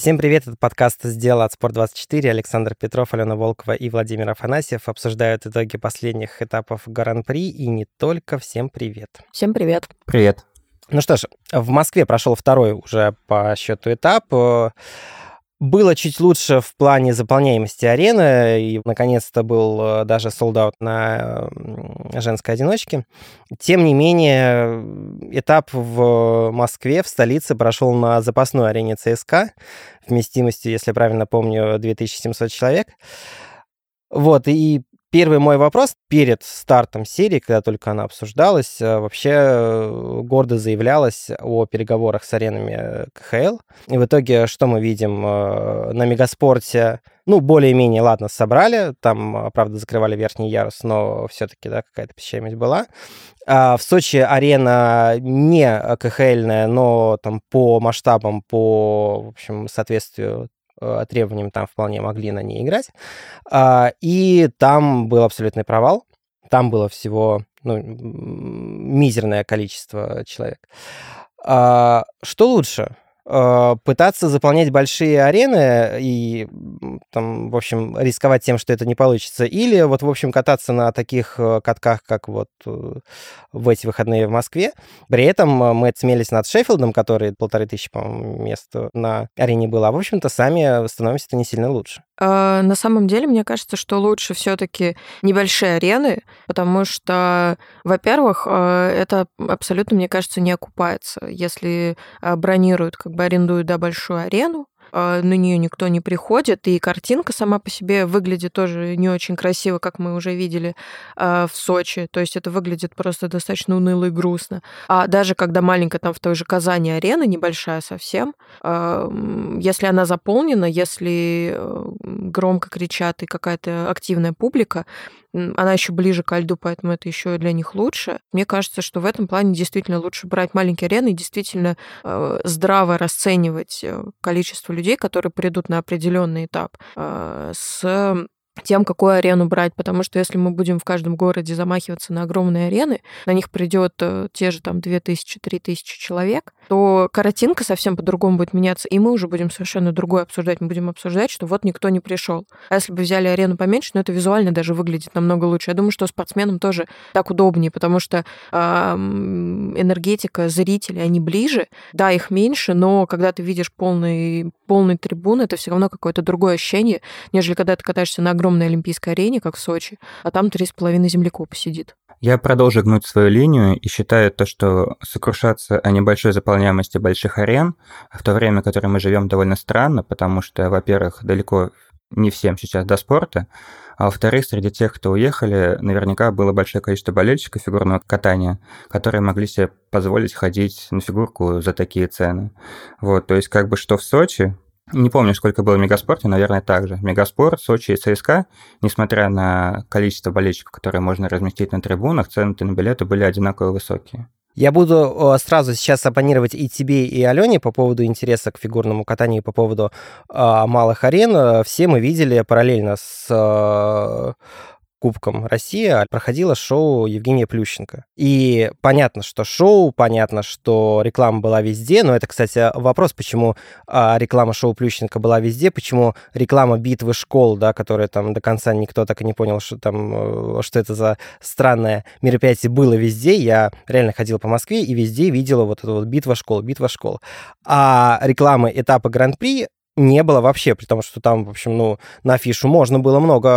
Всем привет, это подкаст «Сделал от Спорт24». Александр Петров, Алена Волкова и Владимир Афанасьев обсуждают итоги последних этапов Гран-при и не только. Всем привет. Всем привет. Привет. Ну что ж, в Москве прошел второй уже по счету этап. Было чуть лучше в плане заполняемости арены, и наконец-то был э, даже солдат на женской одиночке. Тем не менее, этап в Москве, в столице, прошел на запасной арене ЦСКА, вместимостью, если правильно помню, 2700 человек. Вот, и Первый мой вопрос перед стартом серии, когда только она обсуждалась, э, вообще э, гордо заявлялась о переговорах с аренами КХЛ. И в итоге что мы видим э, на Мегаспорте? Ну, более-менее, ладно, собрали. Там, правда, закрывали верхний ярус, но все-таки, да, какая-то посещаемость была. А в Сочи арена не КХЛная, но там по масштабам, по, в общем, соответствию Э, требованиям там вполне могли на ней играть. А, и там был абсолютный провал. Там было всего ну, мизерное количество человек. А, что лучше? Э, пытаться заполнять большие арены и там, в общем, рисковать тем, что это не получится, или вот, в общем, кататься на таких э, катках, как вот э, в эти выходные в Москве. При этом мы отсмелись над Шеффилдом, который полторы тысячи, по-моему, мест на арене было, а, в общем-то, сами становимся не сильно лучше. А, на самом деле, мне кажется, что лучше все-таки небольшие арены, потому что, во-первых, это абсолютно, мне кажется, не окупается. Если бронируют как бы арендуют да, большую арену, а, на нее никто не приходит, и картинка сама по себе выглядит тоже не очень красиво, как мы уже видели а, в Сочи. То есть это выглядит просто достаточно уныло и грустно. А даже когда маленькая там в той же Казани арена, небольшая совсем, а, если она заполнена, если э, громко кричат и какая-то активная публика, она еще ближе к льду, поэтому это еще для них лучше. Мне кажется, что в этом плане действительно лучше брать маленькие арены и действительно э, здраво расценивать э, количество людей, которые придут на определенный этап, э, с тем, какую арену брать, потому что если мы будем в каждом городе замахиваться на огромные арены, на них придет э, те же там 2000-3000 человек, то картинка совсем по-другому будет меняться, и мы уже будем совершенно другое обсуждать. Мы будем обсуждать, что вот никто не пришел. А если бы взяли арену поменьше, ну это визуально даже выглядит намного лучше. Я думаю, что спортсменам тоже так удобнее, потому что э, энергетика зрителей, они ближе, да, их меньше, но когда ты видишь полный, полный трибун, это все равно какое-то другое ощущение, нежели когда ты катаешься на огромной Олимпийской арене, как в Сочи, а там три с половиной землекопа сидит. Я продолжу гнуть свою линию и считаю то, что сокрушаться о небольшой заполняемости больших арен в то время, в которое мы живем, довольно странно, потому что, во-первых, далеко не всем сейчас до спорта, а во-вторых, среди тех, кто уехали, наверняка было большое количество болельщиков фигурного катания, которые могли себе позволить ходить на фигурку за такие цены. Вот, то есть как бы что в Сочи, не помню, сколько было в Мегаспорте, наверное, так же. Мегаспорт, Сочи и ЦСКА, несмотря на количество болельщиков, которые можно разместить на трибунах, цены на билеты были одинаково высокие. Я буду сразу сейчас оппонировать и тебе, и Алене по поводу интереса к фигурному катанию, по поводу э, малых арен. Все мы видели параллельно с э, Кубком России а проходило шоу Евгения Плющенко. И понятно, что шоу, понятно, что реклама была везде, но это, кстати, вопрос, почему а, реклама шоу Плющенко была везде, почему реклама битвы школ, да, которая там до конца никто так и не понял, что там, э, что это за странное мероприятие было везде. Я реально ходил по Москве и везде видел вот эту вот битва школ, битва школ. А рекламы этапа Гран-при не было вообще, при том, что там, в общем, ну, на афишу можно было много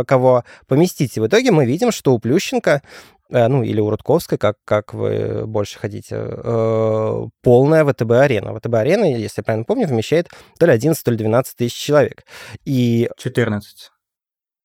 э, кого поместить. И в итоге мы видим, что у Плющенко э, ну, или у Рудковской, как, как вы больше хотите, э, полная ВТБ-арена. ВТБ-арена, если я правильно помню, вмещает то ли 11, то ли 12 тысяч человек. И... 14.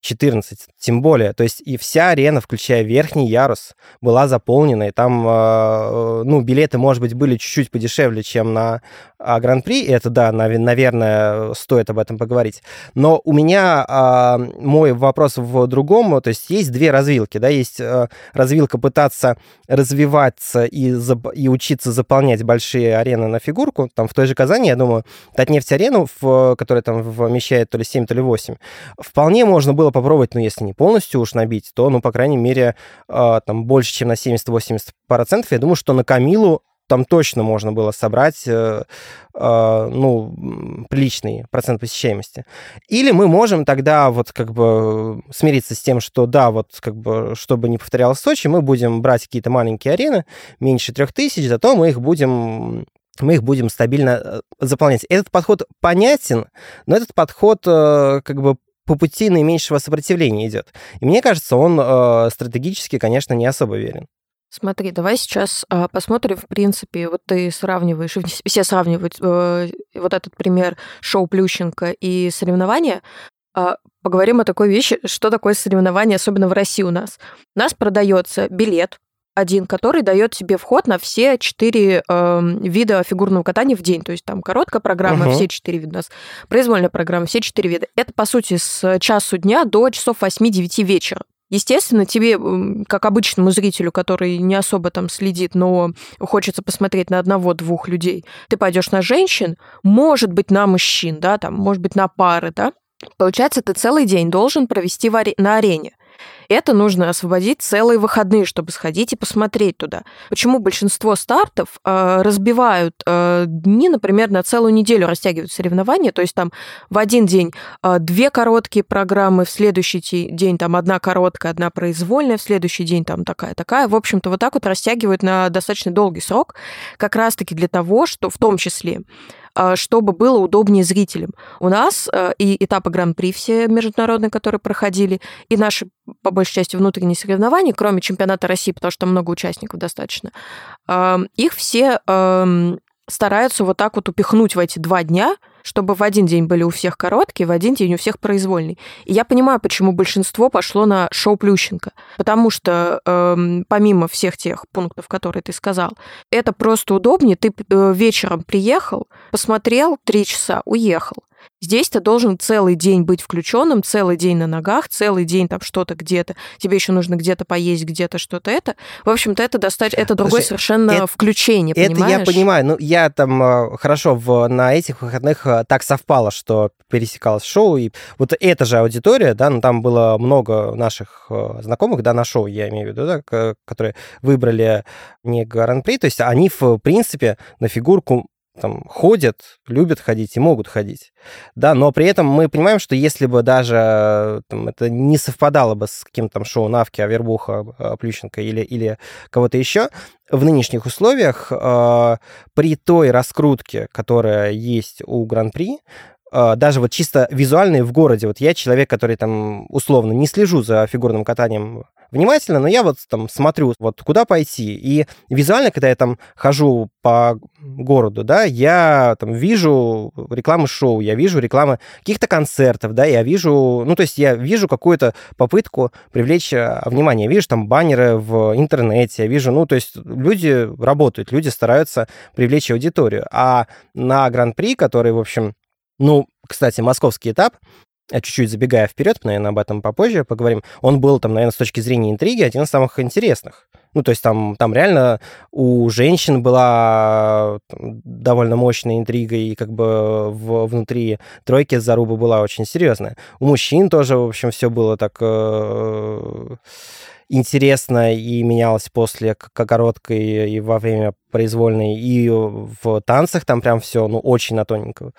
14, тем более. То есть и вся арена, включая верхний ярус, была заполнена, и там, э, ну, билеты, может быть, были чуть-чуть подешевле, чем на а, Гран-при, и это, да, наверное, стоит об этом поговорить. Но у меня а, мой вопрос в другом, то есть есть две развилки, да, есть э, развилка пытаться развиваться и, и учиться заполнять большие арены на фигурку, там в той же Казани, я думаю, Татнефть-арену, в, которая там вмещает то ли 7, то ли 8, вполне можно было попробовать, ну, если не полностью уж набить, то, ну, по крайней мере, э, там больше, чем на 70-80%. Я думаю, что на Камилу там точно можно было собрать э, э, ну, приличный процент посещаемости. Или мы можем тогда вот как бы смириться с тем, что да, вот как бы, чтобы не повторялось Сочи, мы будем брать какие-то маленькие арены, меньше трех тысяч, зато мы их будем мы их будем стабильно э, заполнять. Этот подход понятен, но этот подход э, как бы по пути наименьшего сопротивления идет. И мне кажется, он э, стратегически, конечно, не особо верен. Смотри, давай сейчас э, посмотрим, в принципе, вот ты сравниваешь, все сравнивают э, вот этот пример шоу Плющенко и соревнования. Э, поговорим о такой вещи, что такое соревнование, особенно в России у нас. У нас продается билет один, который дает тебе вход на все четыре э, вида фигурного катания в день. То есть там короткая программа, угу. все четыре вида у нас, произвольная программа, все четыре вида. Это, по сути, с часу дня до часов 8-9 вечера. Естественно, тебе, как обычному зрителю, который не особо там следит, но хочется посмотреть на одного-двух людей, ты пойдешь на женщин, может быть, на мужчин, да, там, может быть, на пары, да, Получается, ты целый день должен провести на арене. Это нужно освободить целые выходные, чтобы сходить и посмотреть туда. Почему большинство стартов э, разбивают э, дни, например, на целую неделю растягивают соревнования, то есть там в один день э, две короткие программы, в следующий день там одна короткая, одна произвольная, в следующий день там такая-такая. В общем-то, вот так вот растягивают на достаточно долгий срок, как раз-таки для того, что в том числе чтобы было удобнее зрителям. У нас э, и этапы Гран-при все международные, которые проходили, и наши, по большей части, внутренние соревнования, кроме чемпионата России, потому что много участников достаточно, их все стараются вот так вот упихнуть в эти два дня, чтобы в один день были у всех короткие, в один день у всех произвольные. И я понимаю, почему большинство пошло на шоу Плющенко. Потому что э, помимо всех тех пунктов, которые ты сказал, это просто удобнее. Ты э, вечером приехал, посмотрел три часа, уехал. Здесь ты должен целый день быть включенным, целый день на ногах, целый день там что-то где-то. Тебе еще нужно где-то поесть, где-то что-то это. В общем-то, это достать, это другое Слушай, совершенно это, включение, это понимаешь? Это я понимаю. Ну, я там э, хорошо в, на этих выходных э, так совпало, что пересекалось шоу, и вот эта же аудитория, да, ну, там было много наших э, знакомых, да, на шоу, я имею в виду, да, которые выбрали не гран-при, то есть они, в принципе, на фигурку там ходят, любят ходить и могут ходить. Да, но при этом мы понимаем, что если бы даже там, это не совпадало бы с каким-то там шоу Навки, Авербуха, а, Плющенко или, или кого-то еще, в нынешних условиях э, при той раскрутке, которая есть у Гран-при, э, даже вот чисто визуальные в городе, вот я человек, который там условно не слежу за фигурным катанием внимательно, но я вот там смотрю, вот куда пойти. И визуально, когда я там хожу по городу, да, я там вижу рекламы шоу, я вижу рекламы каких-то концертов, да, я вижу, ну, то есть я вижу какую-то попытку привлечь а, внимание. Я вижу там баннеры в интернете, я вижу, ну, то есть люди работают, люди стараются привлечь аудиторию. А на Гран-при, который, в общем, ну, кстати, московский этап, чуть-чуть забегая вперед, наверное, об этом попозже поговорим, он был там, наверное, с точки зрения интриги один из самых интересных. Ну, то есть там, там реально у женщин была довольно мощная интрига, и как бы в, внутри тройки заруба была очень серьезная. У мужчин тоже, в общем, все было так э, интересно и менялось после короткой и во время произвольной, и в танцах там прям все, ну, очень на тоненького.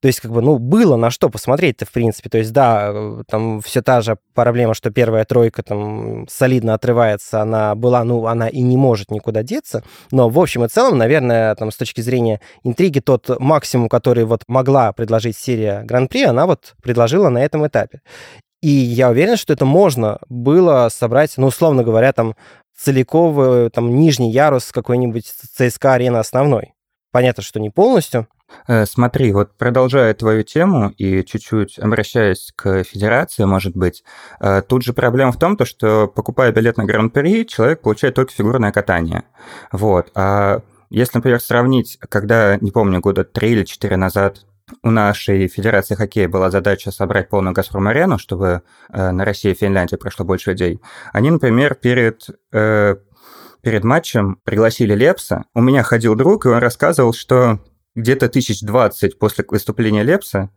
То есть, как бы, ну, было на что посмотреть-то, в принципе. То есть, да, э, там все та же проблема, что первая тройка там солидно отрывается, она была, ну, она и не может никуда деться. Но, в общем и целом, наверное, там, с точки зрения интриги, тот максимум, который вот могла предложить серия Гран-при, она вот предложила на этом этапе. И я уверен, что это можно было собрать, ну, условно говоря, там, целиковый, там, нижний ярус какой-нибудь ЦСКА арены основной. Понятно, что не полностью, Э, смотри, вот продолжая твою тему и чуть-чуть обращаясь к федерации, может быть, э, тут же проблема в том, то, что покупая билет на Гран-при, человек получает только фигурное катание. Вот. А если, например, сравнить, когда, не помню, года три или четыре назад у нашей Федерации хоккея была задача собрать полную «Газпром-арену», чтобы э, на России и Финляндии прошло больше людей. Они, например, перед перед матчем пригласили Лепса. У меня ходил друг, и он рассказывал, что где-то тысяч двадцать после выступления Лепса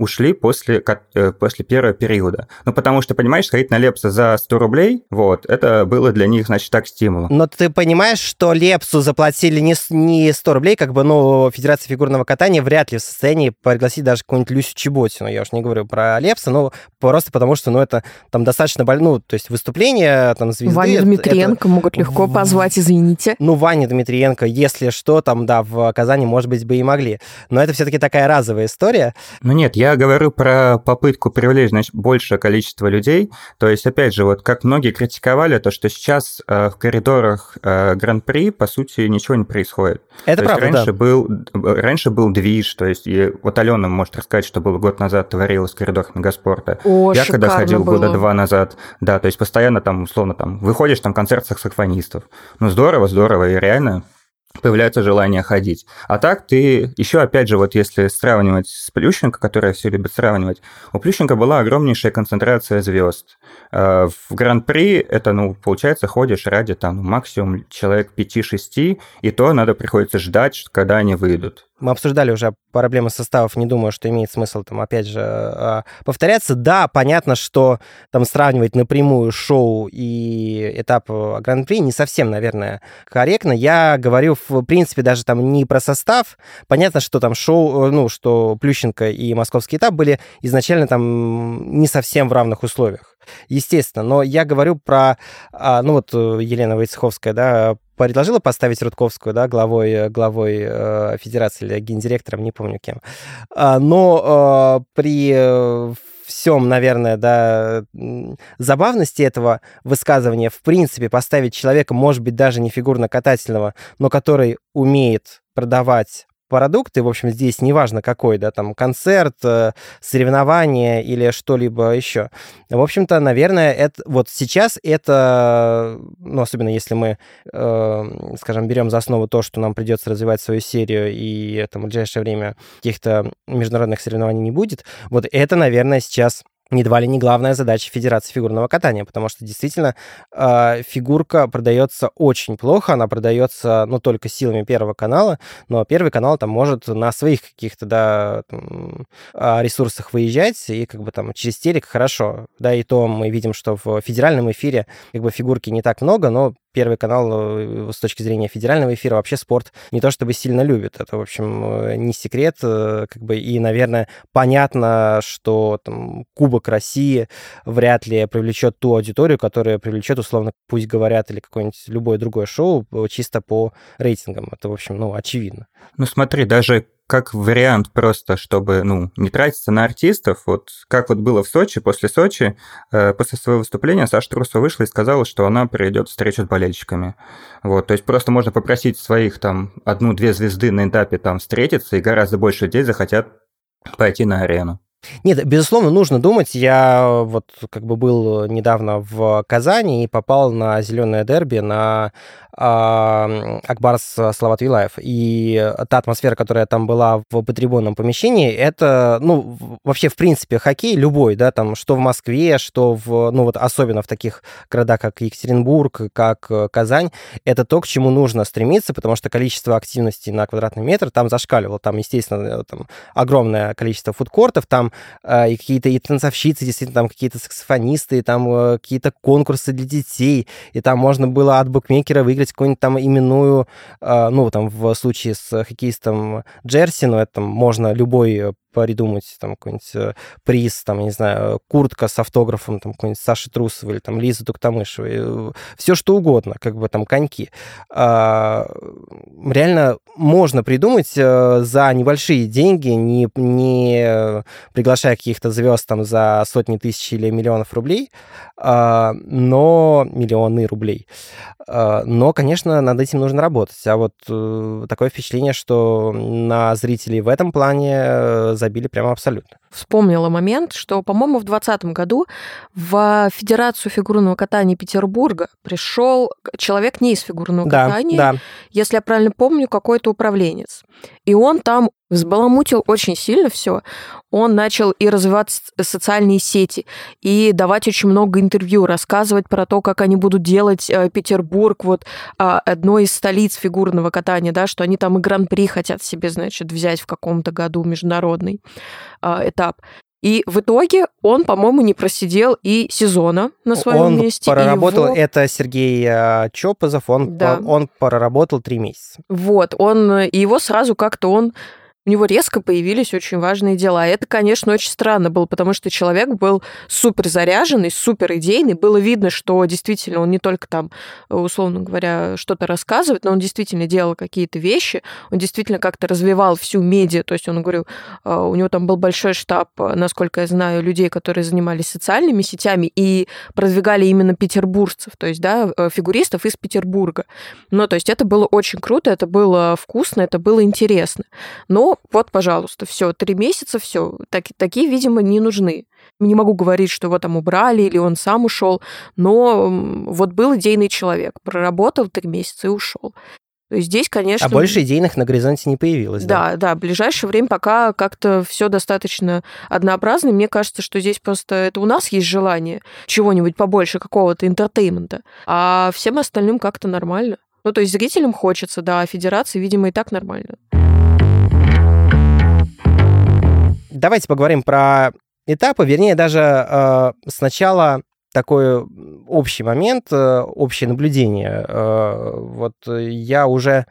ушли после, э, после первого периода. Ну, потому что, понимаешь, сходить на Лепса за 100 рублей, вот, это было для них, значит, так стимулом. Но ты понимаешь, что Лепсу заплатили не, не 100 рублей, как бы, ну, Федерация фигурного катания вряд ли в состоянии пригласить даже какую-нибудь Люсю Чеботину. Я уж не говорю про Лепса, но просто потому что, ну, это там достаточно больно, ну, то есть выступление там звезды... Ваня Дмитриенко это... могут легко позвать, извините. Ну, Ваня Дмитриенко, если что, там, да, в Казани, может быть, бы и могли. Но это все-таки такая разовая история. Ну, нет, я говорю про попытку привлечь, значит, большее количество людей. То есть, опять же, вот как многие критиковали то, что сейчас э, в коридорах э, Гран-при, по сути, ничего не происходит. Это то правда, есть, раньше да. Был, раньше был движ, то есть, и вот Алена может рассказать, что было год назад творилось в коридорах Мегаспорта. О, я когда ходил было. года два назад, да, то есть постоянно там, условно, там, выходишь, там концерт саксофонистов. Ну, здорово, здорово, и реально появляется желание ходить. А так ты еще, опять же, вот если сравнивать с Плющенко, которая все любит сравнивать, у Плющенко была огромнейшая концентрация звезд. Э, в Гран-при это, ну, получается, ходишь ради там максимум человек 5-6, и то надо приходится ждать, когда они выйдут. Мы обсуждали уже проблемы составов, не думаю, что имеет смысл там, опять же, а, повторяться. Да, понятно, что там сравнивать напрямую шоу и этап Гран-при не совсем, наверное, корректно. Я говорю, в принципе, даже там не про состав. Понятно, что там шоу, ну, что Плющенко и московский этап были изначально там не совсем в равных условиях естественно. Но я говорю про, а, ну вот э, Елена Войцеховская, да, предложила поставить Рудковскую, да, главой, э, главой э, федерации или гендиректором, не помню кем. А, но э, при э, всем, наверное, да, забавности этого высказывания, в принципе, поставить человека, может быть, даже не фигурно-катательного, но который умеет продавать продукты, в общем, здесь неважно какой, да, там, концерт, э, соревнование или что-либо еще. В общем-то, наверное, это вот сейчас это, ну, особенно если мы, э, скажем, берем за основу то, что нам придется развивать свою серию, и там в ближайшее время каких-то международных соревнований не будет, вот это, наверное, сейчас едва ли не главная задача Федерации фигурного катания, потому что действительно э, фигурка продается очень плохо, она продается, ну, только силами Первого канала, но Первый канал там может на своих каких-то, да, там, а, ресурсах выезжать, и как бы там через телек хорошо, да, и то мы видим, что в федеральном эфире как бы фигурки не так много, но Первый канал э, с точки зрения федерального эфира вообще спорт не то чтобы сильно любит. Это, в общем, э, не секрет. Э, как бы, и, наверное, понятно, что там, Кубок России вряд ли привлечет ту аудиторию, которая привлечет, условно, пусть говорят, или какое-нибудь любое другое шоу чисто по рейтингам. Это, в общем, ну, очевидно. Ну, смотри, даже как вариант просто, чтобы, ну, не тратиться на артистов, вот как вот было в Сочи, после Сочи, э, после своего выступления Саша Трусова вышла и сказала, что она придет встречу с болельщиками. Вот, то есть просто можно попросить своих там одну-две звезды на этапе там встретиться, и гораздо больше людей захотят пойти на арену. Нет, безусловно, нужно думать. Я вот как бы был недавно в Казани и попал на зеленое дерби на э, Акбарс Слават Вилаев. И та атмосфера, которая там была в потрибунном помещении, это, ну, вообще, в принципе, хоккей любой, да, там, что в Москве, что в, ну, вот особенно в таких городах, как Екатеринбург, как Казань, это то, к чему нужно стремиться, потому что количество активности на квадратный метр там зашкаливало. Там, естественно, там огромное количество фудкортов, там э, и какие-то и танцовщицы, действительно, там какие-то саксофонисты, и там э, какие-то конкурсы для детей, и там можно было от букмекера выиграть какую-нибудь там именную, э, ну, там, в случае с хоккеистом Джерси, но это там можно любой придумать там какой-нибудь э, приз, там, я не знаю, куртка с автографом, там, какой-нибудь Саши Трусовой или там Лизы Туктамышевой, э, все что угодно, как бы там коньки. А, реально можно придумать э, за небольшие деньги, не, не приглашая каких-то звезд там за сотни тысяч или миллионов рублей, а, но миллионы рублей. А, но, конечно, над этим нужно работать. А вот такое впечатление, что на зрителей в этом плане забили прямо абсолютно. Вспомнила момент, что, по-моему, в 2020 году в Федерацию фигурного катания Петербурга пришел человек не из фигурного да, катания, да. если я правильно помню, какой-то управленец. И он там взбаламутил очень сильно все. Он начал и развивать социальные сети, и давать очень много интервью, рассказывать про то, как они будут делать э, Петербург, вот э, одной из столиц фигурного катания, да, что они там и гран-при хотят себе, значит, взять в каком-то году международный э, этап. И в итоге он, по-моему, не просидел и сезона на своем он месте. проработал, его... это Сергей э, Чопозов, он, Да. он проработал три месяца. Вот, он, и его сразу как-то он у него резко появились очень важные дела. И это, конечно, очень странно было, потому что человек был супер заряженный, супер идейный. Было видно, что действительно он не только там, условно говоря, что-то рассказывает, но он действительно делал какие-то вещи, он действительно как-то развивал всю медиа. То есть он, говорю, э, у него там был большой штаб, насколько я знаю, людей, которые занимались социальными сетями и продвигали именно петербуржцев, то есть, да, э, фигуристов из Петербурга. Ну, то есть это было очень круто, это было вкусно, это было интересно. Но вот, пожалуйста, все, три месяца, все. Так, такие, видимо, не нужны. Не могу говорить, что его там убрали или он сам ушел, но вот был идейный человек, проработал три месяца и ушел. То есть здесь, конечно... А больше идейных на горизонте не появилось, да? Да, да, в ближайшее время пока как-то все достаточно однообразно. Мне кажется, что здесь просто это у нас есть желание чего-нибудь побольше, какого-то entertainment а, а всем остальным как-то нормально. Ну, то есть зрителям хочется, да, а федерации, видимо, и так нормально. Давайте поговорим про этапы, вернее, даже э, сначала такой общий момент, э, общее наблюдение. Э, вот я уже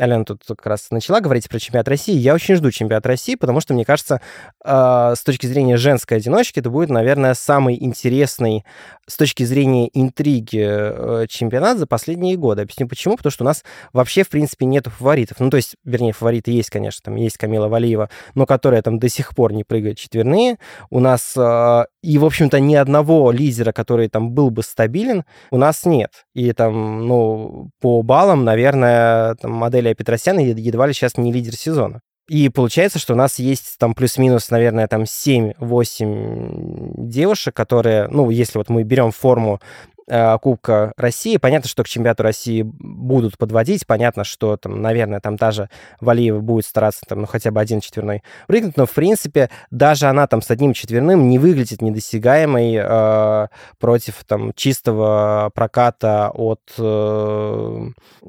Алена тут как раз начала говорить про чемпионат России. Я очень жду чемпионат России, потому что, мне кажется, э, с точки зрения женской одиночки, это будет, наверное, самый интересный с точки зрения интриги э, чемпионат за последние годы. Объясню почему. Потому что у нас вообще, в принципе, нет фаворитов. Ну, то есть, вернее, фавориты есть, конечно, там есть Камила Валиева, но которая там до сих пор не прыгает четверные. У нас э, и, в общем-то, ни одного лидера, который там был бы стабилен, у нас нет. И там, ну, по баллам, наверное, там модель Петросян едва ли сейчас не лидер сезона. И получается, что у нас есть там плюс-минус, наверное, там 7-8 девушек, которые, ну, если вот мы берем форму э, Кубка России, понятно, что к чемпионату России будут подводить, понятно, что там, наверное, там даже Валиева будет стараться там, ну, хотя бы один четверной прыгнуть, но, в принципе, даже она там с одним четверным не выглядит недосягаемой э, против там чистого проката от, э,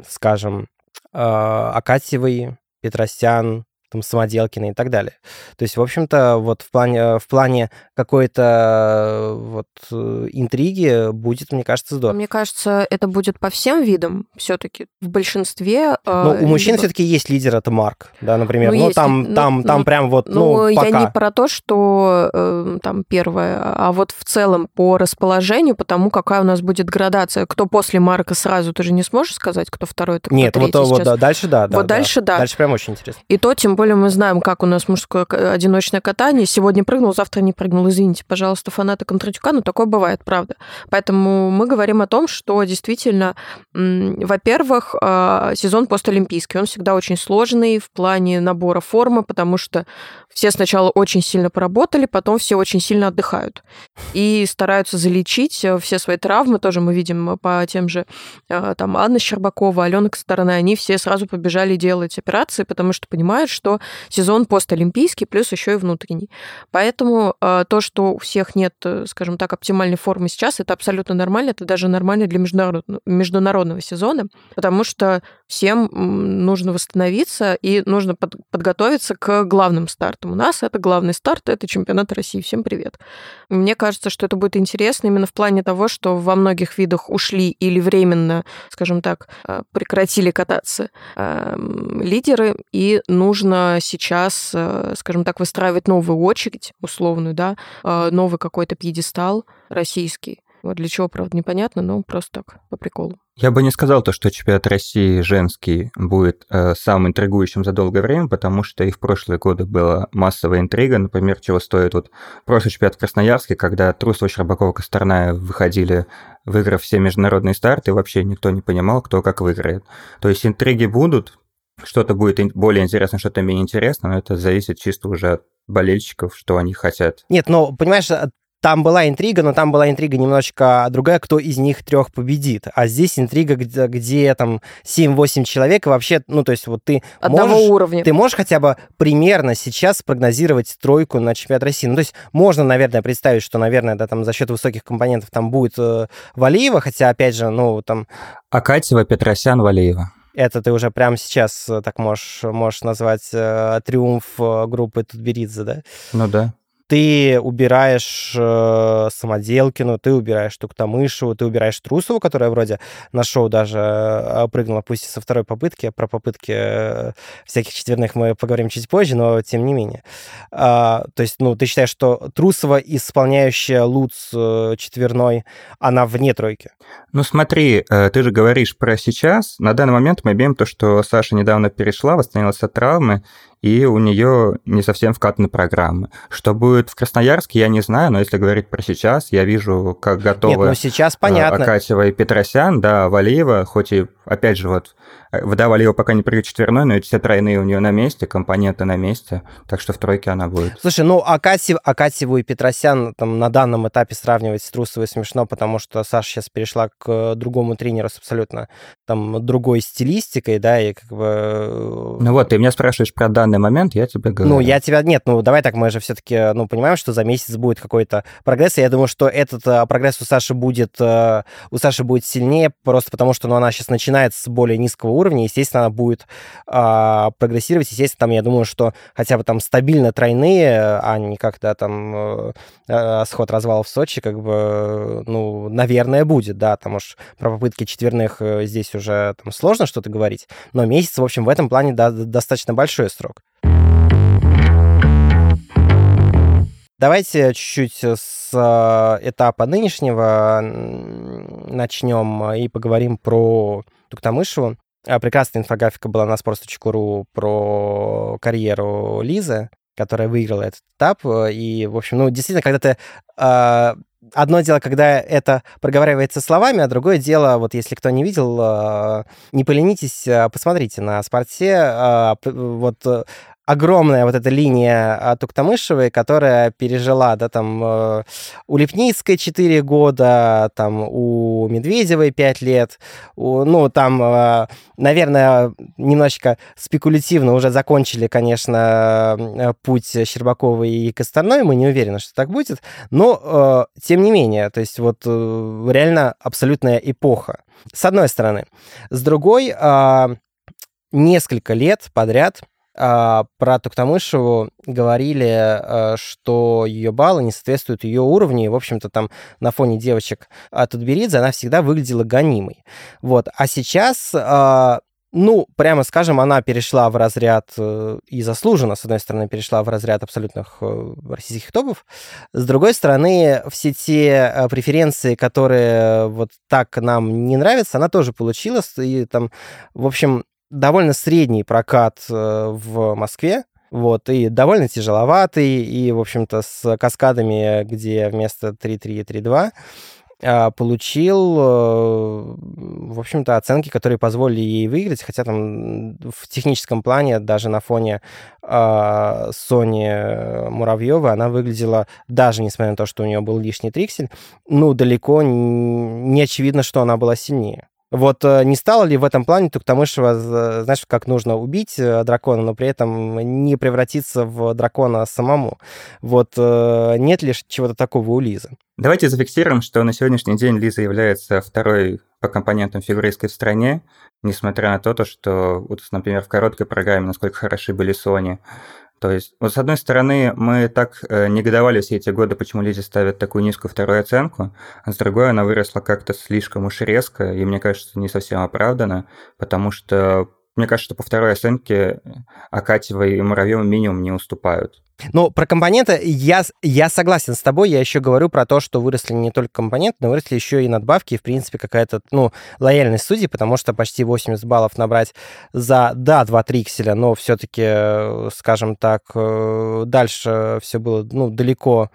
скажем, Акатьевой, Петросян, там, Самоделкина и так далее. То есть, в общем-то, вот в плане, в плане какой-то вот интриги будет, мне кажется, здорово. Мне кажется, это будет по всем видам все-таки. В большинстве... Ну, у мужчин все-таки есть лидер, это Марк, да, например. Ну, ну есть, там, ну, там, ну, там прям вот, ну, ну пока. я не про то, что э, там первое, а вот в целом по расположению, потому какая у нас будет градация. Кто после Марка сразу, ты же не сможешь сказать, кто второй, кто Нет, третий вот, сейчас. вот да, дальше да. Вот да, дальше да. Дальше прям очень интересно. И то, тем более мы знаем, как у нас мужское одиночное катание. Сегодня прыгнул, завтра не прыгнул. Извините, пожалуйста, фанаты Кондратюка, но такое бывает, правда. Поэтому мы говорим о том, что действительно, во-первых, сезон постолимпийский, он всегда очень сложный в плане набора формы, потому что все сначала очень сильно поработали, потом все очень сильно отдыхают и стараются залечить все свои травмы. Тоже мы видим по тем же там Анна Щербакова, Алена Косторона, они все сразу побежали делать операции, потому что понимают, что сезон постолимпийский, плюс еще и внутренний. Поэтому то, что у всех нет, скажем так, оптимальной формы сейчас, это абсолютно нормально, это даже нормально для международного сезона, потому что всем нужно восстановиться и нужно под, подготовиться к главным стартам. У нас это главный старт, это чемпионат России. Всем привет. Мне кажется, что это будет интересно именно в плане того, что во многих видах ушли или временно, скажем так, прекратили кататься лидеры, и нужно сейчас, скажем так, выстраивать новую очередь, условную, да, новый какой-то пьедестал российский. Вот для чего, правда, непонятно, но просто так, по приколу. Я бы не сказал то, что чемпионат России женский будет э, самым интригующим за долгое время, потому что и в прошлые годы была массовая интрига, например, чего стоит вот прошлый чемпионат в Красноярске, когда Трусова, Щербакова, Косторная выходили, выиграв все международные старты, и вообще никто не понимал, кто как выиграет. То есть интриги будут, что-то будет более интересно, что-то менее интересно, но это зависит чисто уже от болельщиков, что они хотят. Нет, но, понимаешь, там была интрига, но там была интрига немножечко другая, кто из них трех победит. А здесь интрига, где, где там 7-8 человек, и вообще, ну, то есть вот ты Одного можешь, уровня. ты можешь хотя бы примерно сейчас прогнозировать тройку на чемпионат России. Ну, то есть можно, наверное, представить, что, наверное, да, там за счет высоких компонентов там будет э, Валиева, хотя, опять же, ну, там... Акатьева, Петросян, Валиева. Это ты уже прямо сейчас так можешь, можешь назвать э, триумф группы Тутберидзе, да? Ну да. Ты убираешь э, Самоделкину, ты убираешь Туктамышеву, ты убираешь Трусову, которая вроде на шоу даже э, прыгнула, пусть и со второй попытки. Про попытки э, всяких четверных мы поговорим чуть позже, но тем не менее. А, то есть, ну, ты считаешь, что Трусова, исполняющая Луц э, четверной, она вне тройки? Ну, смотри, э, ты же говоришь про сейчас. На данный момент мы имеем то, что Саша недавно перешла, восстановилась от травмы, и у нее не совсем вкатаны программы. Что будет в Красноярске, я не знаю, но если говорить про сейчас, я вижу, как готовы Нет, ну сейчас понятно. Акатьева и Петросян, да, Валиева, хоть и, опять же, вот Вода Валиева пока не прыгает четверной, но эти все тройные у нее на месте, компоненты на месте, так что в тройке она будет. Слушай, ну Акатьев, Акатьеву и Петросян там на данном этапе сравнивать с Трусовой смешно, потому что Саша сейчас перешла к другому тренеру с абсолютно там другой стилистикой, да, и как бы... Э, ну вот, ты меня спрашиваешь про данный момент, я тебе говорю. Ну, я тебя... Нет, ну давай так, мы же все-таки, ну, понимаем, что за месяц будет какой-то прогресс, и я думаю, что этот э, прогресс у Саши будет, э, у Саши будет сильнее, просто потому что, ну, она сейчас начинает с более низкого уровня, естественно, она будет а, прогрессировать. Естественно, там, я думаю, что хотя бы там стабильно тройные, а не как-то там э, э, сход развал в Сочи, как бы, ну, наверное, будет, да, потому что про попытки четверных э, здесь уже там сложно что-то говорить, но месяц, в общем, в этом плане да, достаточно большой срок. Давайте чуть-чуть с этапа нынешнего начнем и поговорим про Туктамышеву. А, прекрасная инфографика была на sports.ru про карьеру Лизы, которая выиграла этот этап. И, в общем, ну, действительно, когда ты... Э, одно дело, когда это проговаривается словами, а другое дело, вот если кто не видел, э, не поленитесь, посмотрите на спорте. Э, вот огромная вот эта линия от Туктамышевой, которая пережила, да, там, э, у Лепницкой 4 года, там, у Медведевой 5 лет, у, ну, там, э, наверное, немножечко спекулятивно уже закончили, конечно, э, путь Щербаковой и Косторной, мы не уверены, что так будет, но, тем не менее, то есть вот реально абсолютная эпоха, с одной стороны. С другой, несколько лет подряд а, про Туктамышеву говорили, а, что ее баллы не соответствуют ее уровню, и, в общем-то, там на фоне девочек от Тутберидзе она всегда выглядела гонимой. Вот. А сейчас а, ну, прямо скажем, она перешла в разряд, э, и заслуженно, с одной стороны, перешла в разряд абсолютных э, российских топов, с другой стороны, все те э, преференции, которые вот так нам не нравятся, она тоже получила, и там, в общем, довольно средний прокат э, в Москве, вот, и довольно тяжеловатый, и, в общем-то, с каскадами, где вместо 3.3 3.2 а, получил, э, в общем-то, оценки, которые позволили ей выиграть, хотя там в техническом плане, даже на фоне а, Сони Муравьевой, она выглядела, даже несмотря на то, что у нее был лишний триксель, ну, далеко не очевидно, что она была сильнее. Вот э, не стало ли в этом плане Туктамышева, знаешь, как нужно убить э, дракона, но при этом не превратиться в дракона самому? Вот э, нет ли чего-то такого у Лизы? Давайте зафиксируем, что на сегодняшний день Лиза является второй по компонентам фигуристской в стране, несмотря на то, что, вот, например, в короткой программе, насколько хороши были Сони, то есть, вот с одной стороны, мы так э, негодовали все эти годы, почему Лизе ставят такую низкую вторую оценку, а с другой она выросла как-то слишком уж резко, и мне кажется, не совсем оправдано, потому что мне кажется, что по второй оценке Акатьева и Муравьева минимум не уступают. Ну, про компоненты я, я согласен с тобой. Я еще говорю про то, что выросли не только компоненты, но выросли еще и надбавки, и, в принципе, какая-то, ну, лояльность судей, потому что почти 80 баллов набрать за, да, два трикселя, но все-таки, э, скажем так, э, дальше все было, ну, далеко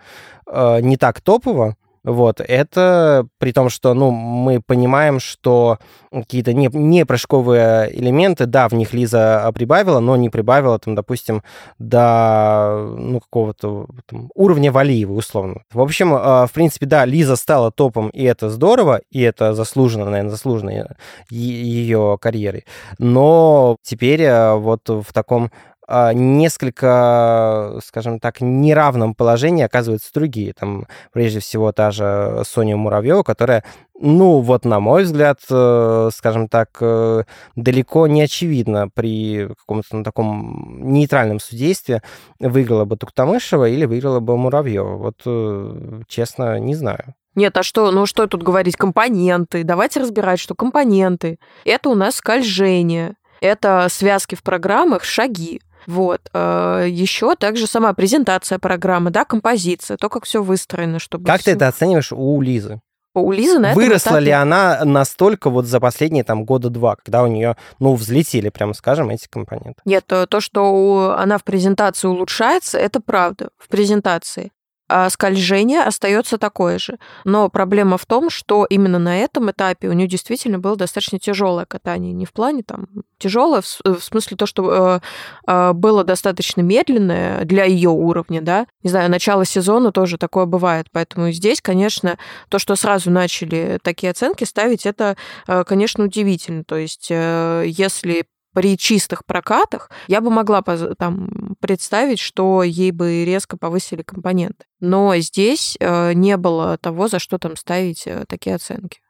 э, не так топово. Вот, это при том, что, ну, мы понимаем, что какие-то не, не прыжковые элементы, да, в них Лиза прибавила, но не прибавила, там, допустим, до, ну, какого-то там, уровня Валиева, условно. В общем, э, в принципе, да, Лиза стала топом, и это здорово, и это заслуженно, наверное, заслуженно ее карьерой. Но теперь э, вот в таком а, несколько, скажем так, неравном положении оказываются другие. Там, прежде всего, та же Соня Муравьева, которая, ну, вот, на мой взгляд, э, скажем так, э, далеко не очевидно при каком-то ну, таком нейтральном судействе выиграла бы Туктамышева или выиграла бы Муравьева. Вот, э, честно, не знаю. Нет, а что, ну что тут говорить, компоненты. Давайте разбирать, что компоненты. Это у нас скольжение, это связки в программах, шаги. Вот. Э, Еще также сама презентация программы, да, композиция, то, как все выстроено, чтобы... Как всё... ты это оцениваешь у Лизы? У Лизы на Выросла этапе... ли она настолько вот за последние там года два, когда у нее, ну, взлетели, прямо скажем, эти компоненты? Нет, то, то, что у- она в презентации улучшается, это правда, в презентации. А скольжение остается такое же. Но проблема в том, что именно на этом этапе у нее действительно было достаточно тяжелое катание. Не в плане там тяжелое, в, с- в смысле то, что э, э, было достаточно медленное для ее уровня, да. Не знаю, начало сезона тоже такое бывает. Поэтому здесь, конечно, то, что сразу начали такие оценки ставить, это, э, конечно, удивительно. То есть, э, если при чистых прокатах я бы могла там представить, что ей бы резко повысили компоненты. Но здесь э, не было того, за что там ставить э, такие оценки.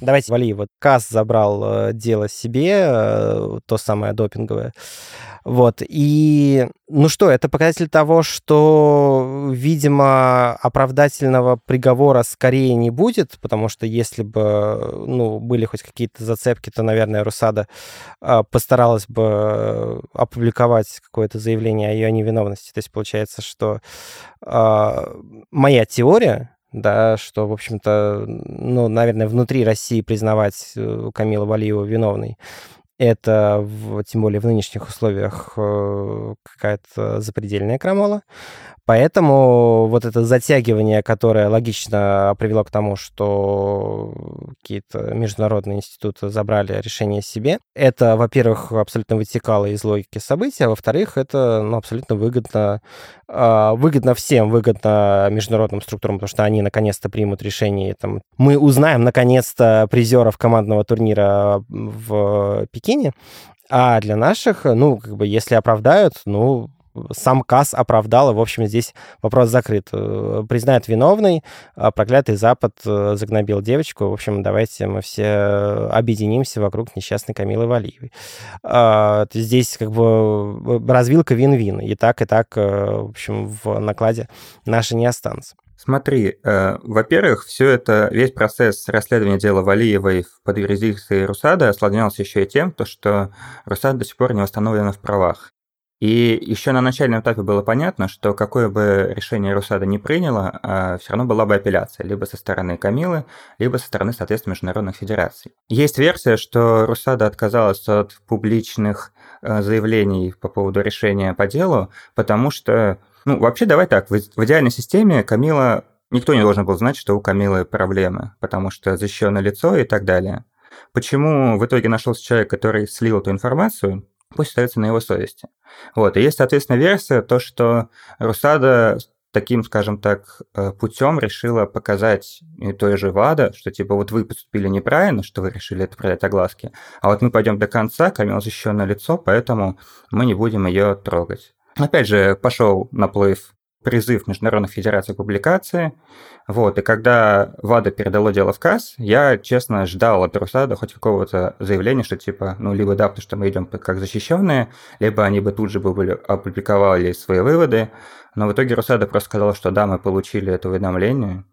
Давайте, Вали, вот КАС забрал э, дело себе, э, то самое допинговое. Вот, и, ну что, это показатель того, что, видимо, оправдательного приговора скорее не будет, потому что если бы, ну, были хоть какие-то зацепки, то, наверное, Русада э, постаралась бы опубликовать какое-то заявление о ее невиновности. То есть получается, что э, моя теория, да, что, в общем-то, ну, наверное, внутри России признавать э, Камилу Валиеву виновной, это, в, тем более в нынешних условиях, э, какая-то запредельная крамола. Поэтому вот это затягивание, которое логично привело к тому, что какие-то международные институты забрали решение себе, это, во-первых, абсолютно вытекало из логики событий, а во-вторых, это ну, абсолютно выгодно, э, выгодно всем, выгодно международным структурам, потому что они наконец-то примут решение. Там, мы узнаем наконец-то призеров командного турнира в Пекине, а для наших, ну, как бы, если оправдают, ну, сам КАС оправдал, и, в общем, здесь вопрос закрыт. Э, Признают виновной, а проклятый Запад э, загнобил девочку. В общем, давайте мы все объединимся вокруг несчастной Камилы Валиевой. А, Здесь как бы развилка вин-вин. И так, и так, э, в общем, в накладе наши не останутся. Смотри, э, во-первых, все это, весь процесс расследования дела Валиевой под юрисдикцией Русада осложнялся еще и тем, то, что Русад до сих пор не восстановлена в правах. И еще на начальном этапе было понятно, что какое бы решение Русада не приняло, а все равно была бы апелляция либо со стороны Камилы, либо со стороны, соответственно, международных федераций. Есть версия, что Русада отказалась от публичных э, заявлений по поводу решения по делу, потому что, ну, вообще, давай так, в, идеальной системе Камила, никто не должен был знать, что у Камилы проблемы, потому что защищенное лицо и так далее. Почему в итоге нашелся человек, который слил эту информацию, пусть остается на его совести. Вот. И есть, соответственно, версия, то, что Русада таким, скажем так, э, путем решила показать и той же ВАДА, что типа вот вы поступили неправильно, что вы решили это продать огласке, а вот мы пойдем до конца, Камила защищенное лицо, поэтому мы не будем ее трогать. Опять же, пошел наплыв призыв Международных Федераций к публикации. Вот, и когда ВАДА передало дело в КАС, я, честно, ждал от Русада хоть какого-то заявления, что типа, ну, либо да, потому что мы идем как защищенные, либо они бы тут же бы опубликовали свои выводы. Но в итоге Русада просто сказала, что да, мы получили это уведомление.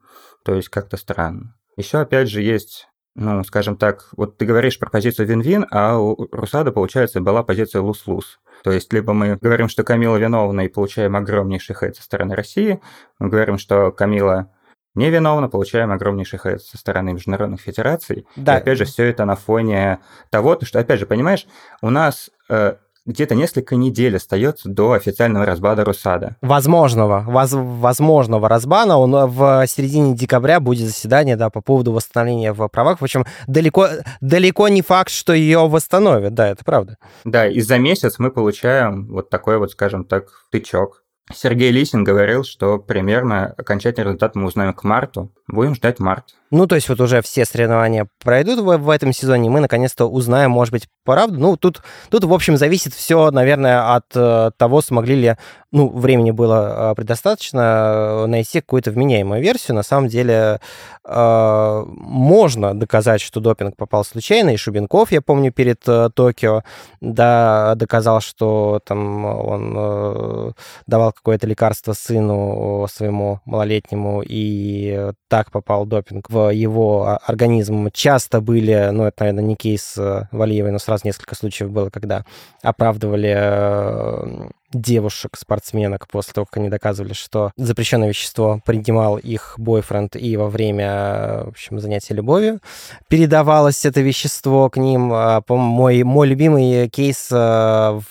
То есть как-то странно. Еще, опять же, есть ну, скажем так, вот ты говоришь про позицию вин-вин, а у Русада, получается, была позиция лус-лус. То есть, либо мы говорим, что Камила виновна и получаем огромнейший хейт со стороны России, мы говорим, что Камила невиновна, получаем огромнейший хейт со стороны международных федераций. Да. И опять же, все это на фоне того, что, опять же, понимаешь, у нас э, где-то несколько недель остается до официального разбада Русада. Возможного, воз, возможного разбана. Он в середине декабря будет заседание да, по поводу восстановления в правах. В общем, далеко, далеко не факт, что ее восстановят. Да, это правда. Да, и за месяц мы получаем вот такой вот, скажем так, тычок. Сергей Лисин говорил, что примерно окончательный результат мы узнаем к марту. Будем ждать март. Ну, то есть вот уже все соревнования пройдут в, в этом сезоне, и мы наконец-то узнаем, может быть, правду. Ну, тут, тут, в общем, зависит все, наверное, от э, того, смогли ли, ну, времени было э, предостаточно э, найти какую-то вменяемую версию. На самом деле э, можно доказать, что допинг попал случайно, и Шубенков, я помню, перед э, Токио, да, доказал, что там он э, давал какое-то лекарство сыну своему малолетнему, и так попал допинг в его организм. Часто были, ну, это, наверное, не кейс э, Валиевой, но сразу несколько случаев было, когда оправдывали э, девушек, спортсменок, после того, как они доказывали, что запрещенное вещество принимал их бойфренд и во время, в общем, занятия любовью передавалось это вещество к ним. А, мой, мой любимый кейс э,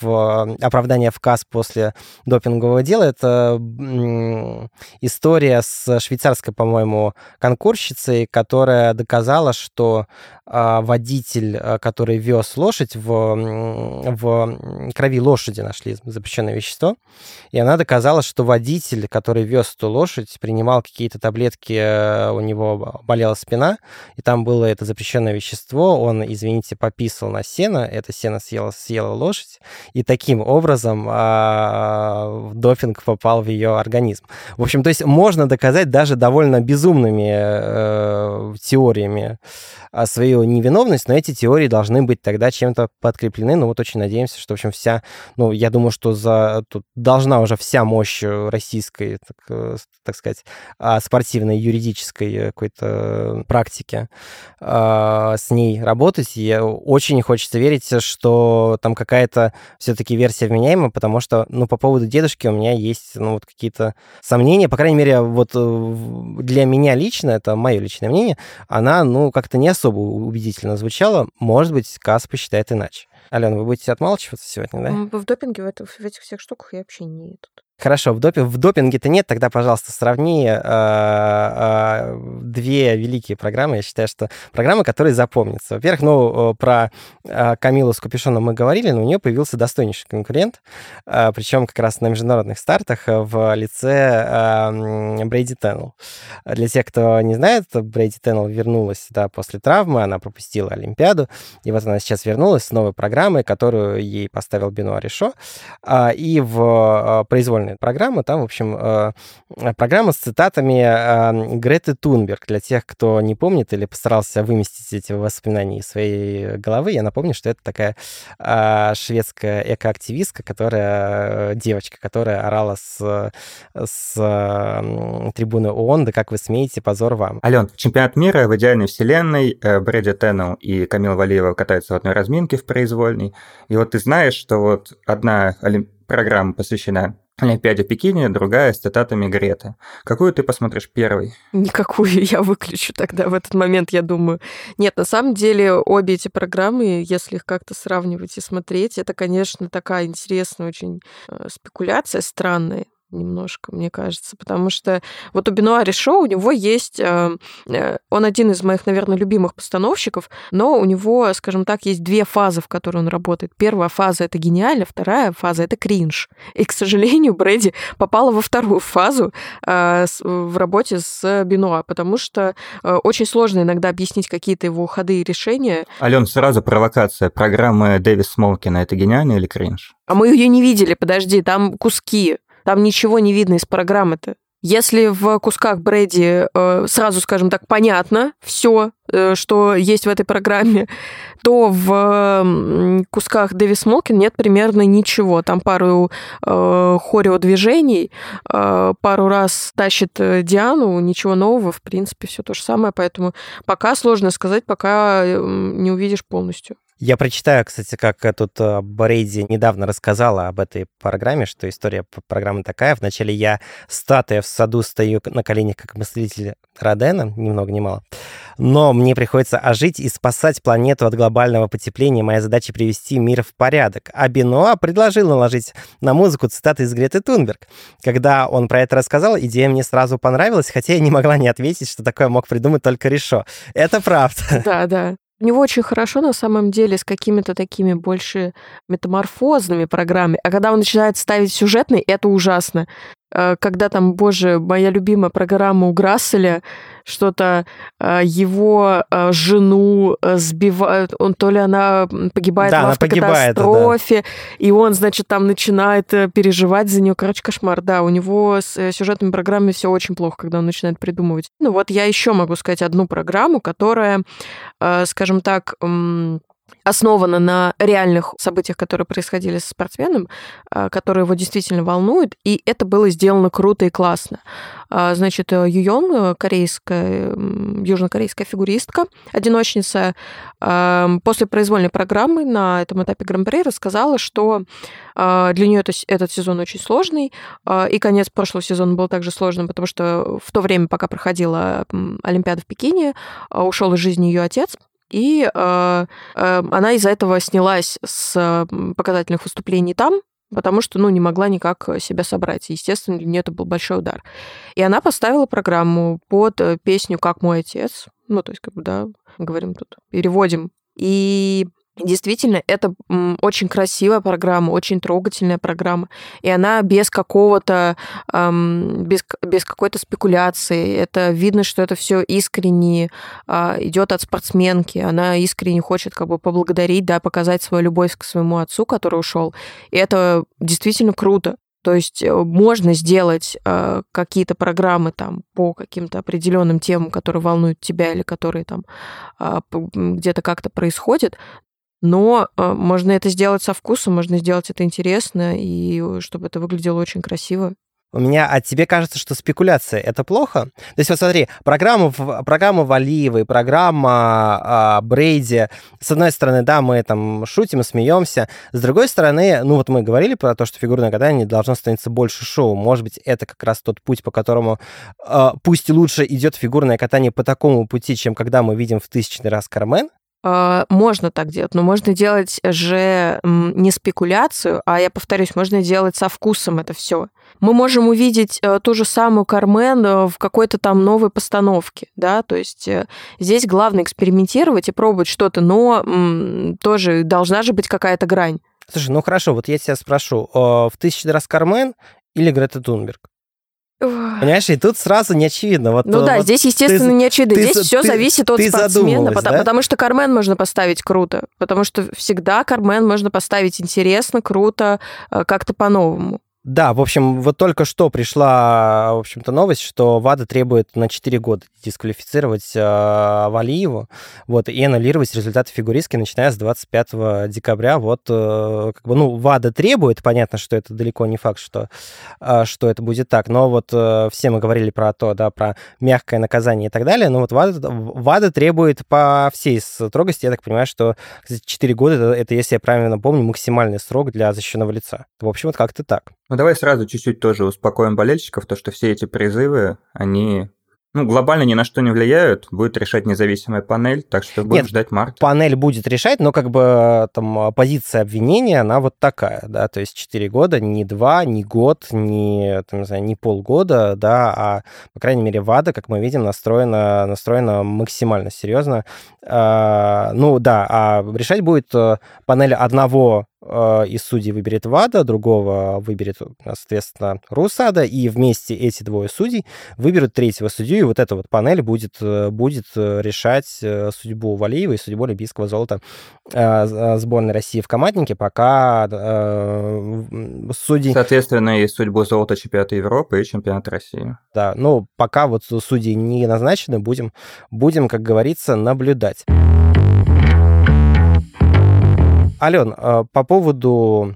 в оправдании в КАС после допингового дела — это история с швейцарской, по-моему, конкурсщицей, которая доказала, что а, водитель, а, который вез лошадь, в, в крови лошади нашли запрещенное вещество, и она доказала, что водитель, который вез эту лошадь, принимал какие-то таблетки, э, у него болела спина, и там было это запрещенное вещество, он, извините, пописал на сено, это сено съела, съела лошадь, и таким образом а, допинг попал в ее организм. В общем, то есть можно доказать даже довольно безумными э, теориями своей свою невиновность, но эти теории должны быть тогда чем-то подкреплены. Ну вот очень надеемся, что, в общем, вся, ну, я думаю, что за тут должна уже вся мощь российской, так, э, так сказать, а, спортивной, юридической э, какой-то практики а, с ней работать. И очень хочется верить, что там какая-то все-таки версия вменяема, потому что, ну, по поводу дедушки у меня есть, ну, вот какие-то сомнения, по крайней мере, вот э, для меня лично, это мое личное мнение, она, ну, как-то не особо убедительно звучало. Может быть, КАС посчитает иначе. Алена, вы будете отмалчиваться сегодня, да? В допинге в, это, в этих всех штуках я вообще не тут. Хорошо, в, допи в допинге-то нет, тогда, пожалуйста, сравни э, э, две великие программы. Я считаю, что программы, которые запомнятся. Во-первых, ну, про э, Камилу с Капюшоном мы говорили, но у нее появился достойнейший конкурент, э, причем как раз на международных стартах в лице э, Брейди Теннел. Для тех, кто не знает, Брейди Теннел вернулась да, после травмы, она пропустила Олимпиаду, и вот она сейчас вернулась с новой программой, которую ей поставил Бенуа Решо, э, и в э, произвольном прикольная программа. Там, в общем, э, программа с цитатами э, Греты Тунберг. Для тех, кто не помнит или постарался выместить эти воспоминания из своей головы, я напомню, что это такая э, шведская экоактивистка, которая девочка, которая орала с, с трибуны ООН, да как вы смеете, позор вам. Ален, чемпионат мира в идеальной вселенной, Брэди Теннел и Камила Валиева катаются в одной разминке в произвольной. И вот ты знаешь, что вот одна программа посвящена Олимпиаде в Пекине, другая с цитатами Греты. Какую ты посмотришь первой? Никакую я выключу тогда в этот момент, я думаю. Нет, на самом деле обе эти программы, если их как-то сравнивать и смотреть, это, конечно, такая интересная очень э, спекуляция странная немножко, мне кажется, потому что вот у Бенуари Шоу у него есть, э, э, он один из моих, наверное, любимых постановщиков, но у него, скажем так, есть две фазы, в которые он работает. Первая фаза — это гениально, вторая фаза — это кринж. И, к сожалению, Брэди попала во вторую фазу э, в работе с Бенуа, потому что очень сложно иногда объяснить какие-то его ходы и решения. Ален, сразу провокация. Программа Дэвис Смолкина — это гениально или кринж? А мы ее не видели, подожди, там куски. Там ничего не видно из программы-то. Если в кусках Брэди э, сразу, скажем так, понятно все, э, что есть в этой программе, то в э, кусках Дэвис Смолкин нет примерно ничего. Там пару э, хореодвижений, э, пару раз тащит э, Диану, ничего нового, в принципе, все то же самое. Поэтому пока сложно сказать, пока э, не увидишь полностью. Я прочитаю, кстати, как тут э, Брейди недавно рассказала об этой программе, что история программы такая. Вначале я статуя в саду стою на коленях, как мыслитель Родена, ни много ни мало. Но мне приходится ожить и спасать планету от глобального потепления. Моя задача привести мир в порядок. А Бенуа предложил наложить на музыку цитаты из Греты Тунберг. Когда он про это рассказал, идея мне сразу понравилась, хотя я не могла не ответить, что такое мог придумать только Решо. Это правда. Да, да. У него очень хорошо на самом деле с какими-то такими больше метаморфозными программами. А когда он начинает ставить сюжетный, это ужасно. Э, когда там, боже, моя любимая программа у Грасселя, что-то э, его э, жену сбивают, он то ли она погибает да, в автокатастрофе, да. и он, значит, там начинает переживать за нее. Короче, кошмар, да, у него с сюжетными программами все очень плохо, когда он начинает придумывать. Ну вот я еще могу сказать одну программу, которая, скажем так, основана на реальных событиях, которые происходили с спортсменом, а, которые его действительно волнуют, и это было сделано круто и классно. А, значит, э, Юйон, э, корейская, южнокорейская фигуристка, одиночница, а, после произвольной программы на этом этапе Гран-при рассказала, что для нее этот сезон очень сложный, и конец прошлого сезона был также сложным, потому что в то время, пока проходила Олимпиада в Пекине, ушел из жизни ее отец, и э, э, она из-за этого снялась с показательных выступлений там, потому что, ну, не могла никак себя собрать. Естественно, для нее это был большой удар. И она поставила программу под э, песню «Как мой отец». Ну, то есть, как бы, да, говорим тут, переводим. И Действительно, это очень красивая программа, очень трогательная программа. И она без какого-то, без, без какой-то спекуляции. Это видно, что это все искренне э, идет от спортсменки. Она искренне хочет как бы поблагодарить, да, показать свою любовь к своему отцу, который ушел. И это действительно круто. То есть э, можно сделать э, какие-то программы там по каким-то определенным темам, которые волнуют тебя или которые там э, где-то как-то происходят, но э, можно это сделать со вкусом, можно сделать это интересно, и э, чтобы это выглядело очень красиво. У меня, а тебе кажется, что спекуляция это плохо? То есть вот смотри, программа, программа Валиевой, программа а, Брейди, с одной стороны, да, мы там шутим, смеемся, с другой стороны, ну вот мы говорили про то, что фигурное катание должно становиться больше шоу. Может быть, это как раз тот путь, по которому а, пусть лучше идет фигурное катание по такому пути, чем когда мы видим в тысячный раз Кармен, можно так делать, но можно делать же не спекуляцию, а я повторюсь, можно делать со вкусом это все. Мы можем увидеть э, ту же самую Кармен э, в какой-то там новой постановке, да, то есть э, здесь главное экспериментировать и пробовать что-то, но тоже должна же быть какая-то грань. Слушай, ну хорошо, вот я тебя спрошу, в «Тысячи раз Кармен» или Грета Тунберг? Понимаешь, и тут сразу не очевидно. Вот, ну да, вот здесь, естественно, ты, не очевидно. Ты, здесь все зависит от спортсмена, потому, да? потому что Кармен можно поставить круто. Потому что всегда Кармен можно поставить интересно, круто, э, как-то по-новому. Да, в общем, вот только что пришла, в общем-то, новость, что ВАДА требует на 4 года дисквалифицировать э, Валиеву вот, и аннулировать результаты фигуристки, начиная с 25 декабря. Вот, э, как бы, ну, ВАДА требует, понятно, что это далеко не факт, что, э, что это будет так, но вот э, все мы говорили про то, да, про мягкое наказание и так далее, но вот ВАДА, ВАДА требует по всей строгости, я так понимаю, что 4 года, это, это, если я правильно помню, максимальный срок для защищенного лица. В общем, вот как-то так. Ну давай сразу чуть-чуть тоже успокоим болельщиков, то что все эти призывы, они ну, глобально ни на что не влияют, будет решать независимая панель, так что будем Нет, ждать марта. Панель будет решать, но как бы там позиция обвинения, она вот такая, да, то есть 4 года, не 2, не год, не, там, не знаю, не полгода, да, а, по крайней мере, ВАДА, как мы видим, настроена, настроена максимально серьезно. А, ну, да, а решать будет э, панель одного из судей выберет ВАДА, другого выберет, соответственно, РУСАДА, и вместе эти двое судей выберут третьего судью, и вот эта вот панель будет, э, будет э, решать судьбу Валиева и судьбу олимпийского золота сборной России в команднике, пока судьи... Соответственно, и судьбу золота чемпионата Европы и чемпионата России. Да, ну, пока вот судьи не назначены, будем, будем, как говорится, наблюдать. Ален, а, по поводу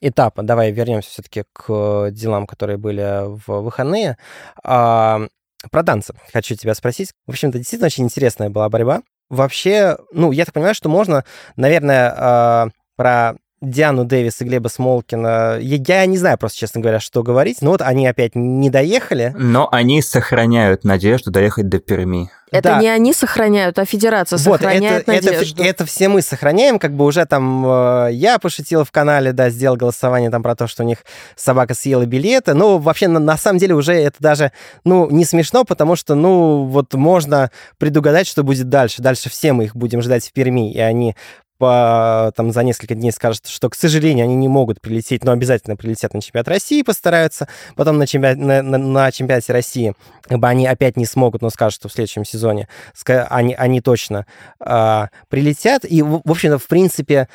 этапа, давай вернемся все-таки к делам, которые были в выходные. А, про танцы хочу тебя спросить. В общем-то, действительно очень интересная была борьба. Вообще, ну, я так понимаю, что можно, наверное, а, про Диану Дэвис и Глеба Смолкина. Я, я не знаю просто, честно говоря, что говорить. Но вот они опять не доехали. Но они сохраняют надежду доехать до Перми. Это да. не они сохраняют, а федерация вот, сохраняет это, надежду. Это, это все мы сохраняем, как бы уже там э, я пошутил в канале, да, сделал голосование там про то, что у них собака съела билеты. Ну, вообще, на, на самом деле уже это даже, ну, не смешно, потому что, ну, вот можно предугадать, что будет дальше. Дальше все мы их будем ждать в Перми, и они по, там, за несколько дней скажут, что, к сожалению, они не могут прилететь, но обязательно прилетят на чемпионат России, постараются. Потом на, чемпионат, на, на, на чемпионате России бы они опять не смогут, но скажут, что в следующем сезоне они, они точно э, прилетят. И, в общем-то, в принципе,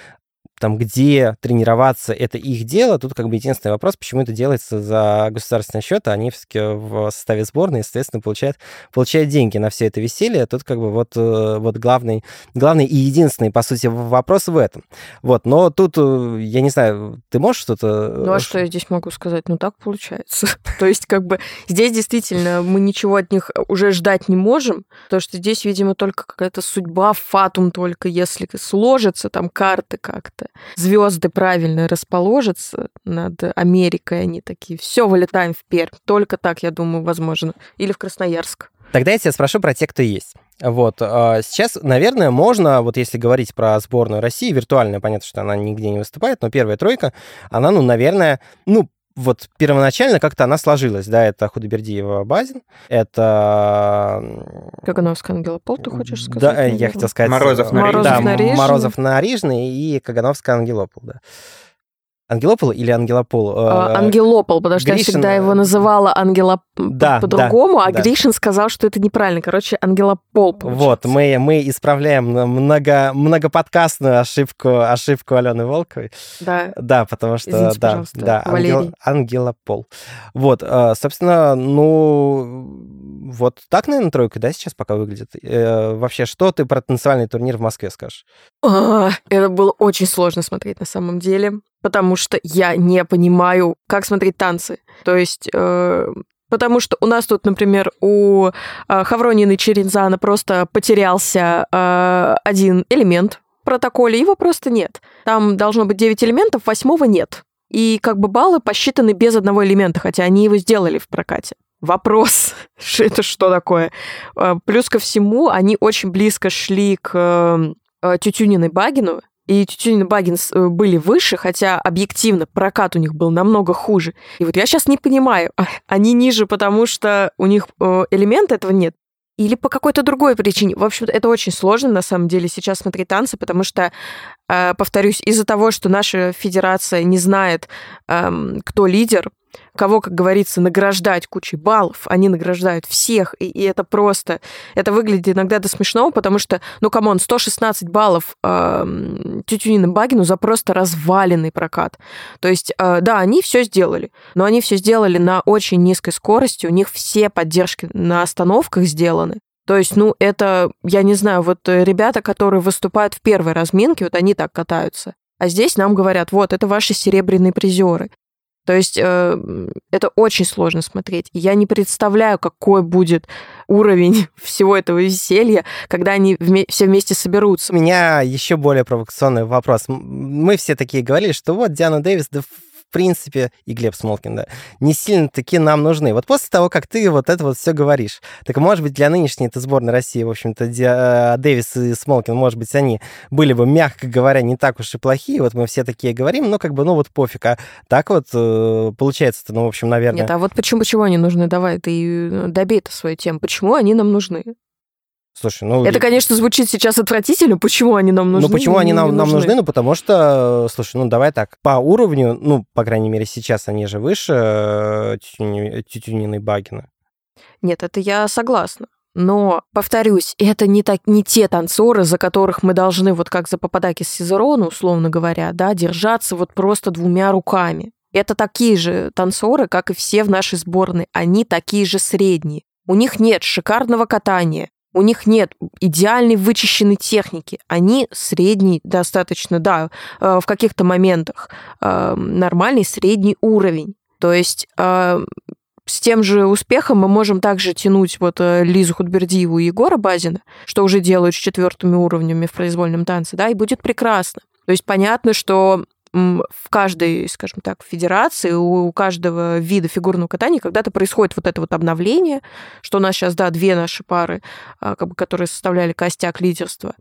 там, где тренироваться, это их дело. Тут как бы единственный вопрос, почему это делается за государственный счет, а они все-таки в составе сборной, естественно, получают, получают деньги на все это веселье. Тут как бы вот, э, вот главный, главный и единственный, по сути, вопрос в этом. Вот, но тут, э, я не знаю, ты можешь что-то... Ну, а что я здесь могу сказать? Ну, так получается. То есть, как бы, здесь действительно мы ничего от них уже ждать не можем, потому что здесь, видимо, только какая-то судьба, фатум только, если сложится там карты как-то звезды правильно расположатся над Америкой, они такие, все, вылетаем в Пермь. Только так, я думаю, возможно. Или в Красноярск. Тогда я тебя спрошу про тех, кто есть. Вот. А сейчас, наверное, можно, вот если говорить про сборную России, виртуальная, понятно, что она нигде не выступает, но первая тройка, она, ну, наверное, ну, вот первоначально как-то она сложилась, да, это Худобердиева Базин, это... Кагановская Ангелопол, ты хочешь сказать? Да, наверное? я хотел сказать... Морозов Нарижный. Да, Морозов Нарижный и Кагановская Ангелопол, да. Ангелопол или Ангелопол? А, Ангелопол, потому что Гришин... я всегда его называла Ангела да, по-другому, да, а да. Гришин сказал, что это неправильно. Короче, Ангелопол. Получается. Вот, мы, мы исправляем много, многоподкастную ошибку, ошибку Алены Волковой. Да. Да, потому что... Извините, да, да, Ангел, Ангелопол. Вот, э, собственно, ну, вот так, наверное, тройка, да, сейчас пока выглядит. Э, вообще, что ты про танцевальный турнир в Москве скажешь? А, это было очень сложно смотреть на самом деле потому что я не понимаю, как смотреть танцы. То есть... Э, Потому что у нас тут, например, у э, Хавронины Черензана просто потерялся э, один элемент в протоколе, его просто нет. Там должно быть 9 элементов, восьмого нет. И как бы баллы посчитаны без одного элемента, хотя они его сделали в прокате. Вопрос, это что такое? Э, плюс ко всему, они очень близко шли к э, Тютюниной Багину, и Тютюнин и Баггинс э, были выше, хотя объективно прокат у них был намного хуже. И вот я сейчас не понимаю, а, они ниже, потому что у них э, элемента этого нет, или по какой-то другой причине. В общем, это очень сложно, на самом деле, сейчас смотреть танцы, потому что, э, повторюсь, из-за того, что наша федерация не знает, эм, кто лидер, кого, как говорится, награждать кучей баллов, они награждают всех, и, и это просто, это выглядит иногда до смешного, потому что, ну, come on, 116 баллов э, Тютюнин и Багину за просто разваленный прокат. То есть, э, да, они все сделали, но они все сделали на очень низкой скорости, у них все поддержки на остановках сделаны. То есть, ну, это, я не знаю, вот ребята, которые выступают в первой разминке, вот они так катаются. А здесь нам говорят, вот, это ваши серебряные призеры. То есть э, это очень сложно смотреть. Я не представляю, какой будет уровень всего этого веселья, когда они вме- все вместе соберутся. У меня еще более провокационный вопрос. Мы все такие говорили, что вот Диана Дэвис, да в принципе, и Глеб Смолкин, да, не сильно-таки нам нужны. Вот после того, как ты вот это вот все говоришь, так, может быть, для нынешней этой сборной России, в общем-то, э, Дэвис и Смолкин, может быть, они были бы, мягко говоря, не так уж и плохие, вот мы все такие говорим, но как бы, ну вот пофиг, а так вот э, получается-то, ну, в общем, наверное... Нет, а вот почему, почему они нужны? Давай, ты э, добей это свою тему. Почему они нам нужны? Слушай, ну... Это, конечно, звучит сейчас отвратительно. Почему они нам нужны? Ну, почему они нам, нам нужны? Ну, потому что, слушай, ну, давай так, по уровню, ну, по крайней мере, сейчас они же выше э, Тютюнина и Багина. Нет, это я согласна. Но, повторюсь, это не, так, не те танцоры, за которых мы должны, вот как за Пападаки с Сизерона, условно говоря, да, держаться вот просто двумя руками. Это такие же танцоры, как и все в нашей сборной. Они такие же средние. У них нет шикарного катания, у них нет идеальной вычищенной техники. Они средний достаточно, да, э, в каких-то моментах э, нормальный средний уровень. То есть э, с тем же успехом мы можем также тянуть вот Лизу Худбердиеву и Егора Базина, что уже делают с четвертыми уровнями в произвольном танце, да, и будет прекрасно. То есть понятно, что в каждой, скажем так, федерации, у каждого вида фигурного катания когда-то происходит вот это вот обновление, что у нас сейчас, да, две наши пары, а, как бы, которые составляли костяк лидерства,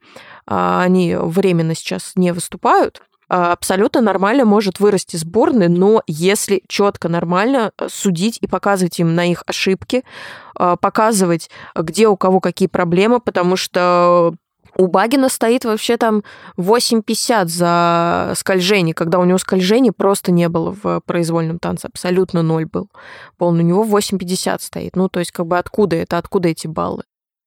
а, они временно сейчас не выступают, а, абсолютно нормально может вырасти сборная, но если четко нормально э, судить и показывать им на их ошибки, показывать, где у кого какие проблемы, потому что У Багина стоит вообще там 8,50 за скольжение, когда у него скольжения просто не было в произвольном танце, абсолютно ноль был. Полный у него 8,50 стоит. Ну, то есть как бы откуда это, откуда эти баллы?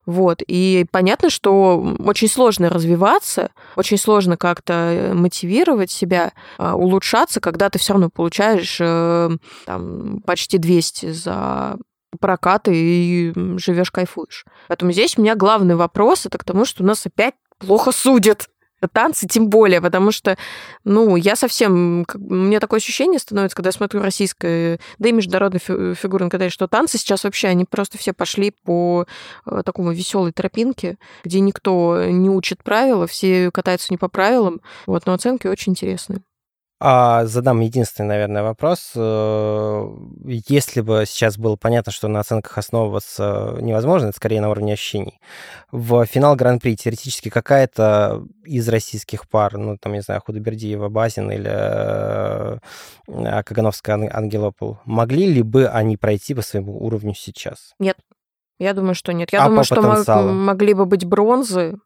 Вот. И понятно, что очень сложно развиваться, очень сложно как-то э, мотивировать себя, а, улучшаться, когда ты все равно получаешь э, там, почти 200 за прокаты и живешь, кайфуешь. Поэтому здесь у меня главный вопрос это к тому, что у нас опять плохо судят танцы тем более, потому что, ну, я совсем... У меня такое ощущение становится, когда я смотрю российское, да и международное фигурное катание, что танцы сейчас вообще, они просто все пошли по э, такому веселой тропинке, где никто не учит правила, все катаются не по правилам, вот, но оценки очень интересные. А задам единственный, наверное, вопрос. Э, если бы сейчас было понятно, что на оценках основываться невозможно, это скорее на уровне ощущений. В финал Гран-при теоретически какая-то из российских пар, ну, там, не знаю, Худобердиева, Базин или э, Кагановская, Ангелопол, могли ли бы они пройти по своему уровню сейчас? Нет. Я думаю, что нет. Я а думаю, что могли бы быть бронзы,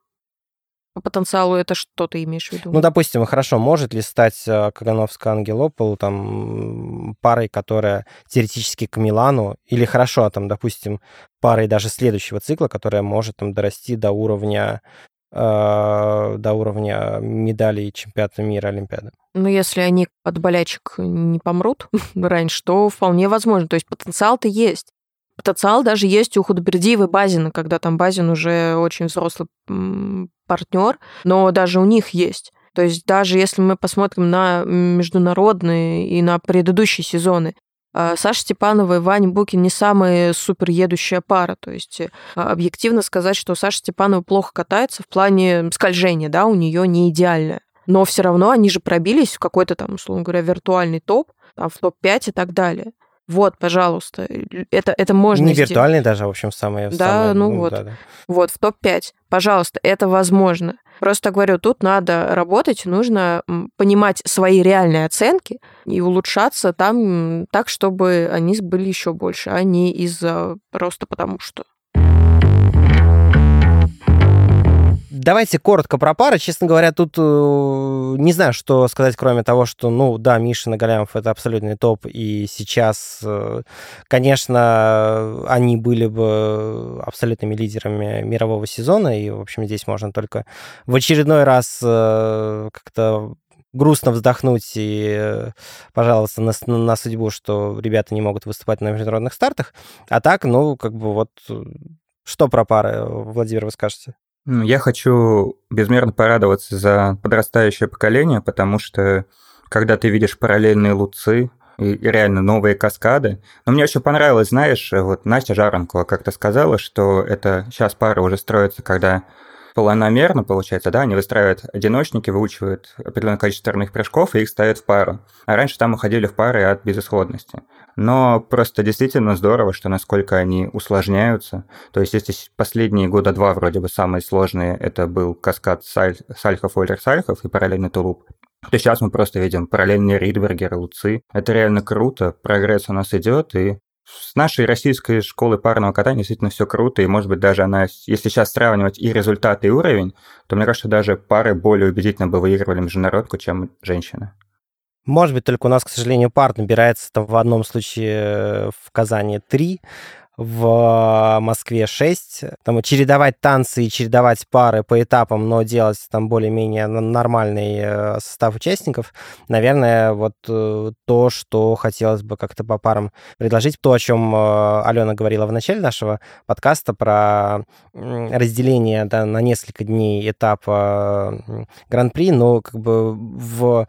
по потенциалу это что ты имеешь в виду? Ну, допустим, хорошо, может ли стать э, Кагановская Ангелопол там парой, которая теоретически к Милану, или хорошо, там, допустим, парой даже следующего цикла, которая может там дорасти до уровня э, до уровня медалей чемпионата мира Олимпиады. Ну, если они от болячек не помрут раньше, то вполне возможно. То есть потенциал-то есть. Потенциал даже есть у Худобердиева Базина, когда там Базин уже очень взрослый партнер, но даже у них есть. То есть даже если мы посмотрим на международные и на предыдущие сезоны, а, Саша Степанова и Ваня Букин не самая супер едущая пара. То есть а, объективно сказать, что Саша Степанова плохо катается в плане скольжения, да, у нее не идеальное. Но все равно они же пробились в какой-то там, условно говоря, виртуальный топ, там, в топ-5 и так далее. Вот, пожалуйста, это, это можно Не сделать. виртуальный даже, в общем, самое... Да, самое, ну, ну вот. Да, да. Вот, в топ-5. Пожалуйста, это возможно. Просто говорю, тут надо работать, нужно понимать свои реальные оценки и улучшаться там так, чтобы они были еще больше, а не из-за просто потому что. Давайте коротко про пары. Честно говоря, тут э, не знаю, что сказать, кроме того, что, ну, да, Миша Нагалямов — это абсолютный топ, и сейчас, э, конечно, они были бы абсолютными лидерами мирового сезона, и, в общем, здесь можно только в очередной раз э, как-то грустно вздохнуть и пожаловаться на, на судьбу, что ребята не могут выступать на международных стартах. А так, ну, как бы вот что про пары, Владимир, вы скажете? Я хочу безмерно порадоваться за подрастающее поколение, потому что когда ты видишь параллельные луцы, и, реально новые каскады. Но мне очень понравилось, знаешь, вот Настя Жаренкова как-то сказала, что это сейчас пара уже строится, когда планомерно, получается, да, они выстраивают одиночники, выучивают определенное количество стороных прыжков и их ставят в пару. А раньше там уходили в пары от безысходности. Но просто действительно здорово, что насколько они усложняются. То есть если последние года два вроде бы самые сложные, это был каскад Саль... Сальхов, Ойлер, Сальхов и параллельный тулуп, то сейчас мы просто видим параллельные Ридбергеры, Луцы. Это реально круто, прогресс у нас идет, и с нашей российской школы парного катания действительно все круто, и, может быть, даже она, если сейчас сравнивать и результаты, и уровень, то, мне кажется, даже пары более убедительно бы выигрывали международку, чем женщины. Может быть, только у нас, к сожалению, пар набирается там в одном случае в Казани три, в Москве 6. Там чередовать танцы и чередовать пары по этапам, но делать там более-менее нормальный э, состав участников, наверное, вот э, то, что хотелось бы как-то по парам предложить. То, о чем э, Алена говорила в начале нашего подкаста про разделение да, на несколько дней этапа Гран-при, но как бы в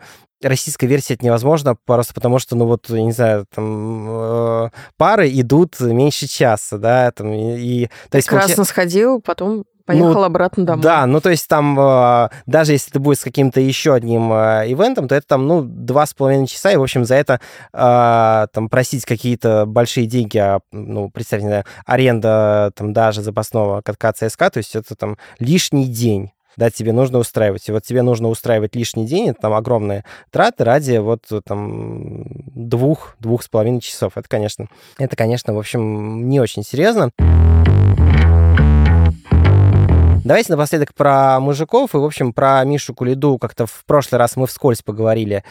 российской версии это невозможно, просто потому что, ну вот, не знаю, там э, пары идут меньше часа, да, там, и... и то есть, Прекрасно получ... сходил, потом поехал ну, обратно домой. Да, ну то есть там, э, даже если это будет с каким-то еще одним э, ивентом, то это там, ну, два с половиной часа, и, в общем, за это э, там просить какие-то большие деньги, а, ну, представьте, аренда там даже запасного катка ЦСКА, то есть это там лишний день да, тебе нужно устраивать. И вот тебе нужно устраивать лишний день, это там огромные траты ради вот там двух, двух с половиной часов. Это, конечно, это, конечно, в общем, не очень серьезно. Давайте напоследок про мужиков и, в общем, про Мишу Кулиду. Как-то в прошлый раз мы вскользь поговорили.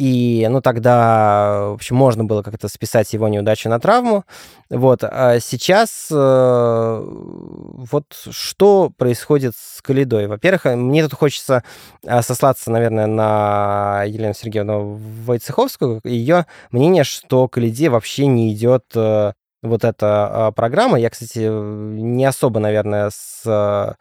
И, ну, тогда, в общем, можно было как-то списать его неудачу на травму. Вот. А сейчас э, вот что происходит с Калидой? Во-первых, мне тут хочется э, сослаться, наверное, на Елену Сергеевну Войцеховскую. Ее мнение, что Калиде вообще не идет э, вот эта программа. Я, кстати, не особо, наверное, с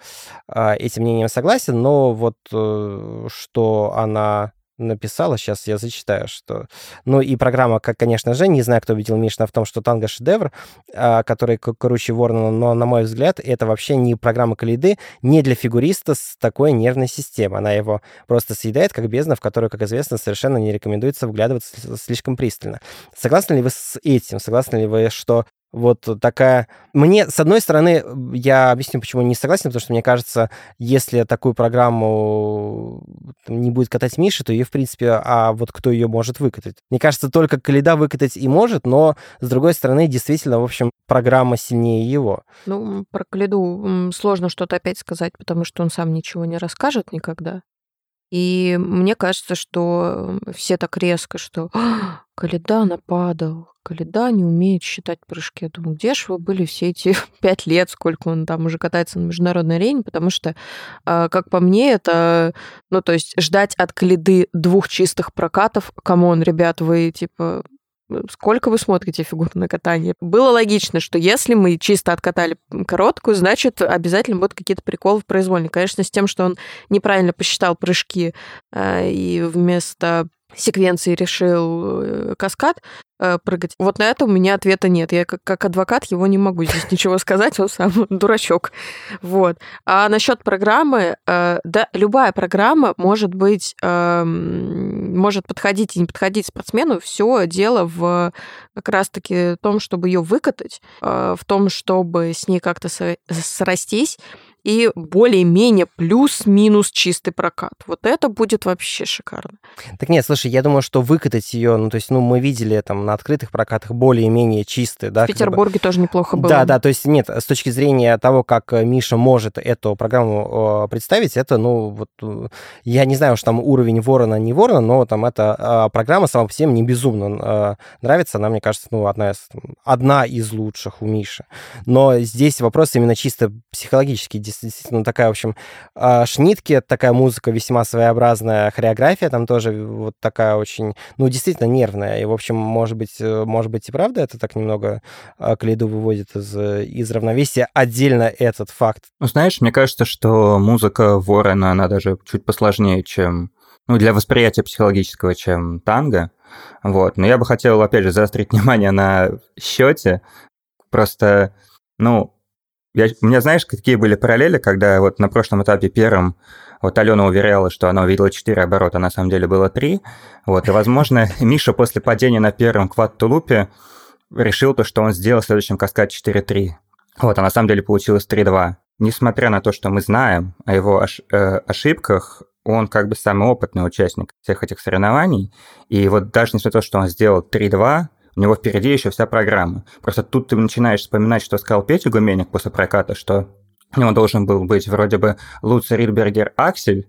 этим мнением согласен, но вот э, что она написала, сейчас я зачитаю, что... Ну и программа, как, конечно же, не знаю, кто видел Мишна в том, что танго шедевр, а, который круче Ворона, но, на мой взгляд, это вообще не программа Калиды, не для фигуриста с такой нервной системой. Она его просто съедает, как бездна, в которую, как известно, совершенно не рекомендуется вглядываться слишком пристально. Согласны ли вы с этим? Согласны ли вы, что вот такая... Мне, с одной стороны, я объясню, почему не согласен, потому что мне кажется, если такую программу не будет катать Миша, то ее, в принципе, а вот кто ее может выкатать? Мне кажется, только Каледа выкатать и может, но, с другой стороны, действительно, в общем, программа сильнее его. Ну, про Каледу сложно что-то опять сказать, потому что он сам ничего не расскажет никогда. И мне кажется, что все так резко, что «А, Каледа нападал, Каледа не умеет считать прыжки. Я думаю, где же вы были все эти пять лет, сколько он там уже катается на международной арене, потому что, а, как по мне, это, ну, то есть ждать от Коляды двух чистых прокатов, come on, ребят, вы, типа, сколько вы смотрите фигурное катание. Было логично, что если мы чисто откатали короткую, значит, обязательно будут какие-то приколы в произвольной. Конечно, с тем, что он неправильно посчитал прыжки э, и вместо секвенции решил э, каскад прыгать. Вот на это у меня ответа нет. Я как, как адвокат его не могу здесь ничего сказать, он сам дурачок. Вот. А насчет программы, э, да, любая программа может быть, э, может подходить и не подходить спортсмену. Все дело в как раз-таки том, чтобы ее выкатать, э, в том, чтобы с ней как-то срастись и более-менее плюс-минус чистый прокат. Вот это будет вообще шикарно. Так нет, слушай, я думаю, что выкатать ее, ну, то есть, ну, мы видели там на открытых прокатах более-менее чистые, да. В Петербурге бы... тоже неплохо было. Да, да, то есть, нет, с точки зрения того, как Миша может эту программу представить, это, ну, вот, э, я не знаю, что там уровень ворона, не ворона, но там эта программа сама по себе мне безумно а, нравится, она, мне кажется, ну, одна из, одна из лучших у Миши. Но здесь вопрос именно чисто психологический, действительно такая, в общем, а, шнитки, такая музыка весьма своеобразная, хореография там тоже вот такая очень, ну, действительно нервная. И, в общем, может быть, э, может быть и правда это так немного а, Клейду выводит из, из равновесия. Отдельно этот факт. Ну, знаешь, мне кажется, что музыка Ворона, она даже чуть посложнее, чем ну, для восприятия психологического, чем танго. Вот. Но я бы хотел, опять же, заострить внимание на счете. Просто, ну, я, у меня, знаешь, какие были параллели, когда вот на прошлом этапе первым вот Алена уверяла, что она увидела 4 оборота, а на самом деле было 3. Вот, и, возможно, Миша после падения на первом квад-тулупе решил то, что он сделал в следующем каскаде 4-3. Вот, а на самом деле получилось 3-2. Несмотря на то, что мы знаем о его ош- э, ошибках, он как бы самый опытный участник всех этих соревнований. И вот даже несмотря на то, что он сделал 3-2, у него впереди еще вся программа. Просто тут ты начинаешь вспоминать, что сказал Петя Гуменник после проката, что у него должен был быть вроде бы Луци Ридбергер Аксель,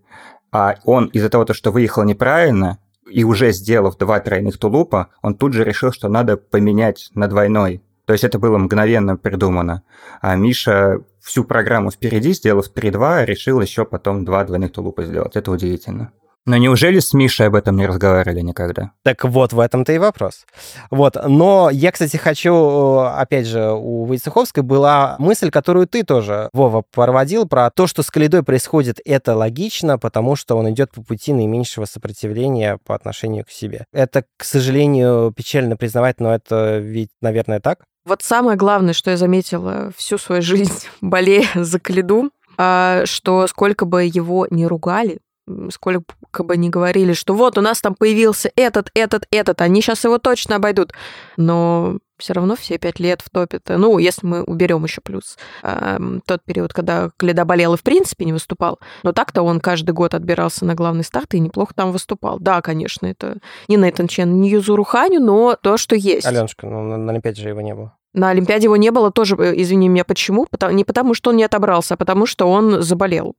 а он из-за того, что выехал неправильно, и уже сделав два тройных тулупа, он тут же решил, что надо поменять на двойной. То есть это было мгновенно придумано. А Миша всю программу впереди, сделав 3-2, решил еще потом два двойных тулупа сделать. Это удивительно. Но неужели с Мишей об этом не разговаривали никогда? Так вот, в этом-то и вопрос. Вот, но я, кстати, хочу, опять же, у Войцеховской была мысль, которую ты тоже, Вова, проводил, про то, что с Калидой происходит, это логично, потому что он идет по пути наименьшего сопротивления по отношению к себе. Это, к сожалению, печально признавать, но это ведь, наверное, так? Вот самое главное, что я заметила всю свою жизнь, болея за Калиду, а, что сколько бы его не ругали, сколько бы ни говорили, что вот у нас там появился этот, этот, этот, они сейчас его точно обойдут. Но все равно все пять лет в топе -то. Ну, если мы уберем еще плюс э, тот период, когда Кледа болел и в принципе не выступал. Но так-то он каждый год отбирался на главный старт и неплохо там выступал. Да, конечно, это не Нейтан Чен, не Юзуру Ханю, но то, что есть. Аленушка, ну на Олимпиаде же его не было. На Олимпиаде его не было тоже, э, извини меня, почему? Не потому, что он не отобрался, а потому, что он заболел.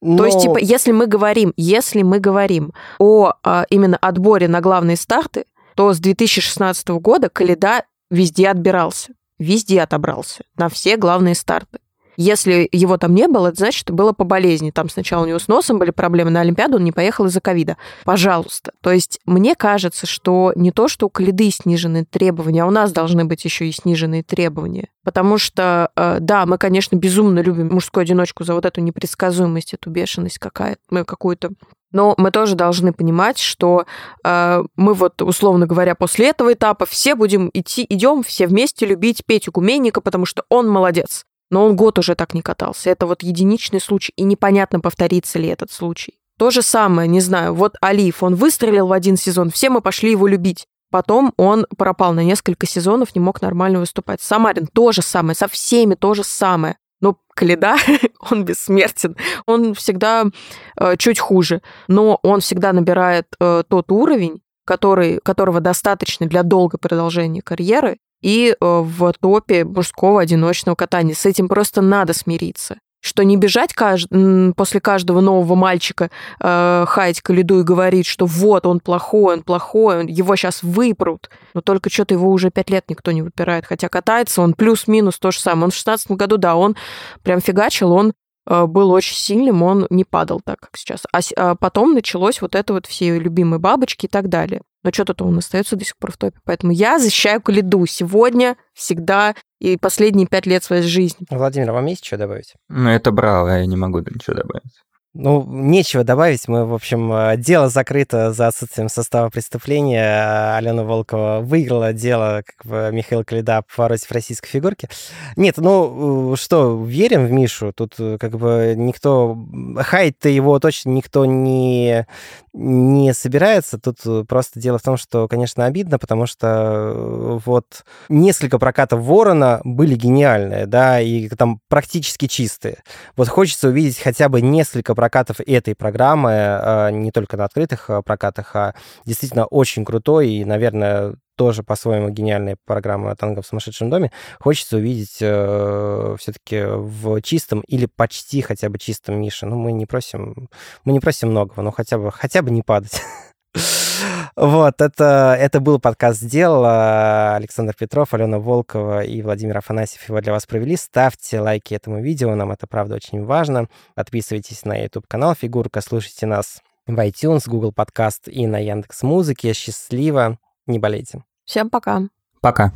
Но... То есть, типа, если мы говорим, если мы говорим о а, именно отборе на главные старты, то с 2016 года Каледа везде отбирался, везде отобрался, на все главные старты. Если его там не было, это значит, что было по болезни. Там сначала у него с носом были проблемы, на Олимпиаду он не поехал из-за ковида. Пожалуйста. То есть мне кажется, что не то, что у Калиды снижены требования, а у нас должны быть еще и сниженные требования. Потому что, э, да, мы, конечно, безумно любим мужскую одиночку за вот эту непредсказуемость, эту бешеность какая мы какую-то но мы тоже должны понимать, что э, мы вот, условно говоря, после этого этапа все будем идти, идем все вместе любить Петю Гуменника, потому что он молодец но он год уже так не катался. Это вот единичный случай, и непонятно, повторится ли этот случай. То же самое, не знаю, вот Алиф, он выстрелил в один сезон, все мы пошли его любить. Потом он пропал на несколько сезонов, не мог нормально выступать. Самарин то же самое, со всеми то же самое. Но Каледа, он бессмертен, он всегда э, чуть хуже, но он всегда набирает э, тот уровень, который, которого достаточно для долгого продолжения карьеры, и э, в топе мужского одиночного катания. С этим просто надо смириться что не бежать кажд... после каждого нового мальчика э, хаять Калиду и говорить, что вот он плохой, он плохой, его сейчас выпрут. Но только что-то его уже пять лет никто не выпирает. Хотя катается он плюс-минус то же самое. Он в 16 году, да, он прям фигачил, он э, был очень сильным, он не падал так, как сейчас. А, а потом началось вот это вот все любимые бабочки и так далее но что-то он остается до сих пор в топе. Поэтому я защищаю Калиду сегодня, всегда и последние пять лет своей жизни. Владимир, вам есть что добавить? Ну, это браво, я не могу ничего добавить. Ну, нечего добавить. Мы, в общем, э, дело закрыто за отсутствием состава преступления. Алена Волкова выиграла дело, как бы Михаил Калида против российской фигурки. Нет, ну, э, что, верим в Мишу? Тут э, как бы никто... Хайт-то его точно никто не, не собирается. Тут просто дело в том, что, конечно, обидно, потому что вот несколько прокатов Ворона были гениальные, да, и там практически чистые. Вот хочется увидеть хотя бы несколько прокатов этой программы, а, не только на открытых а, прокатах, а действительно очень крутой и, наверное, тоже по-своему гениальная программа «Танго в сумасшедшем доме», хочется увидеть э, все-таки в чистом или почти хотя бы чистом Мише. Ну, мы не просим, мы не просим многого, но хотя бы, хотя бы не падать. Вот, это, это был подкаст «Сделал». Александр Петров, Алена Волкова и Владимир Афанасьев его для вас провели. Ставьте лайки этому видео, нам это, правда, очень важно. Подписывайтесь на YouTube-канал «Фигурка», слушайте нас в iTunes, Google Подкаст и на Яндекс Музыке. Счастливо, не болейте. Всем пока. Пока.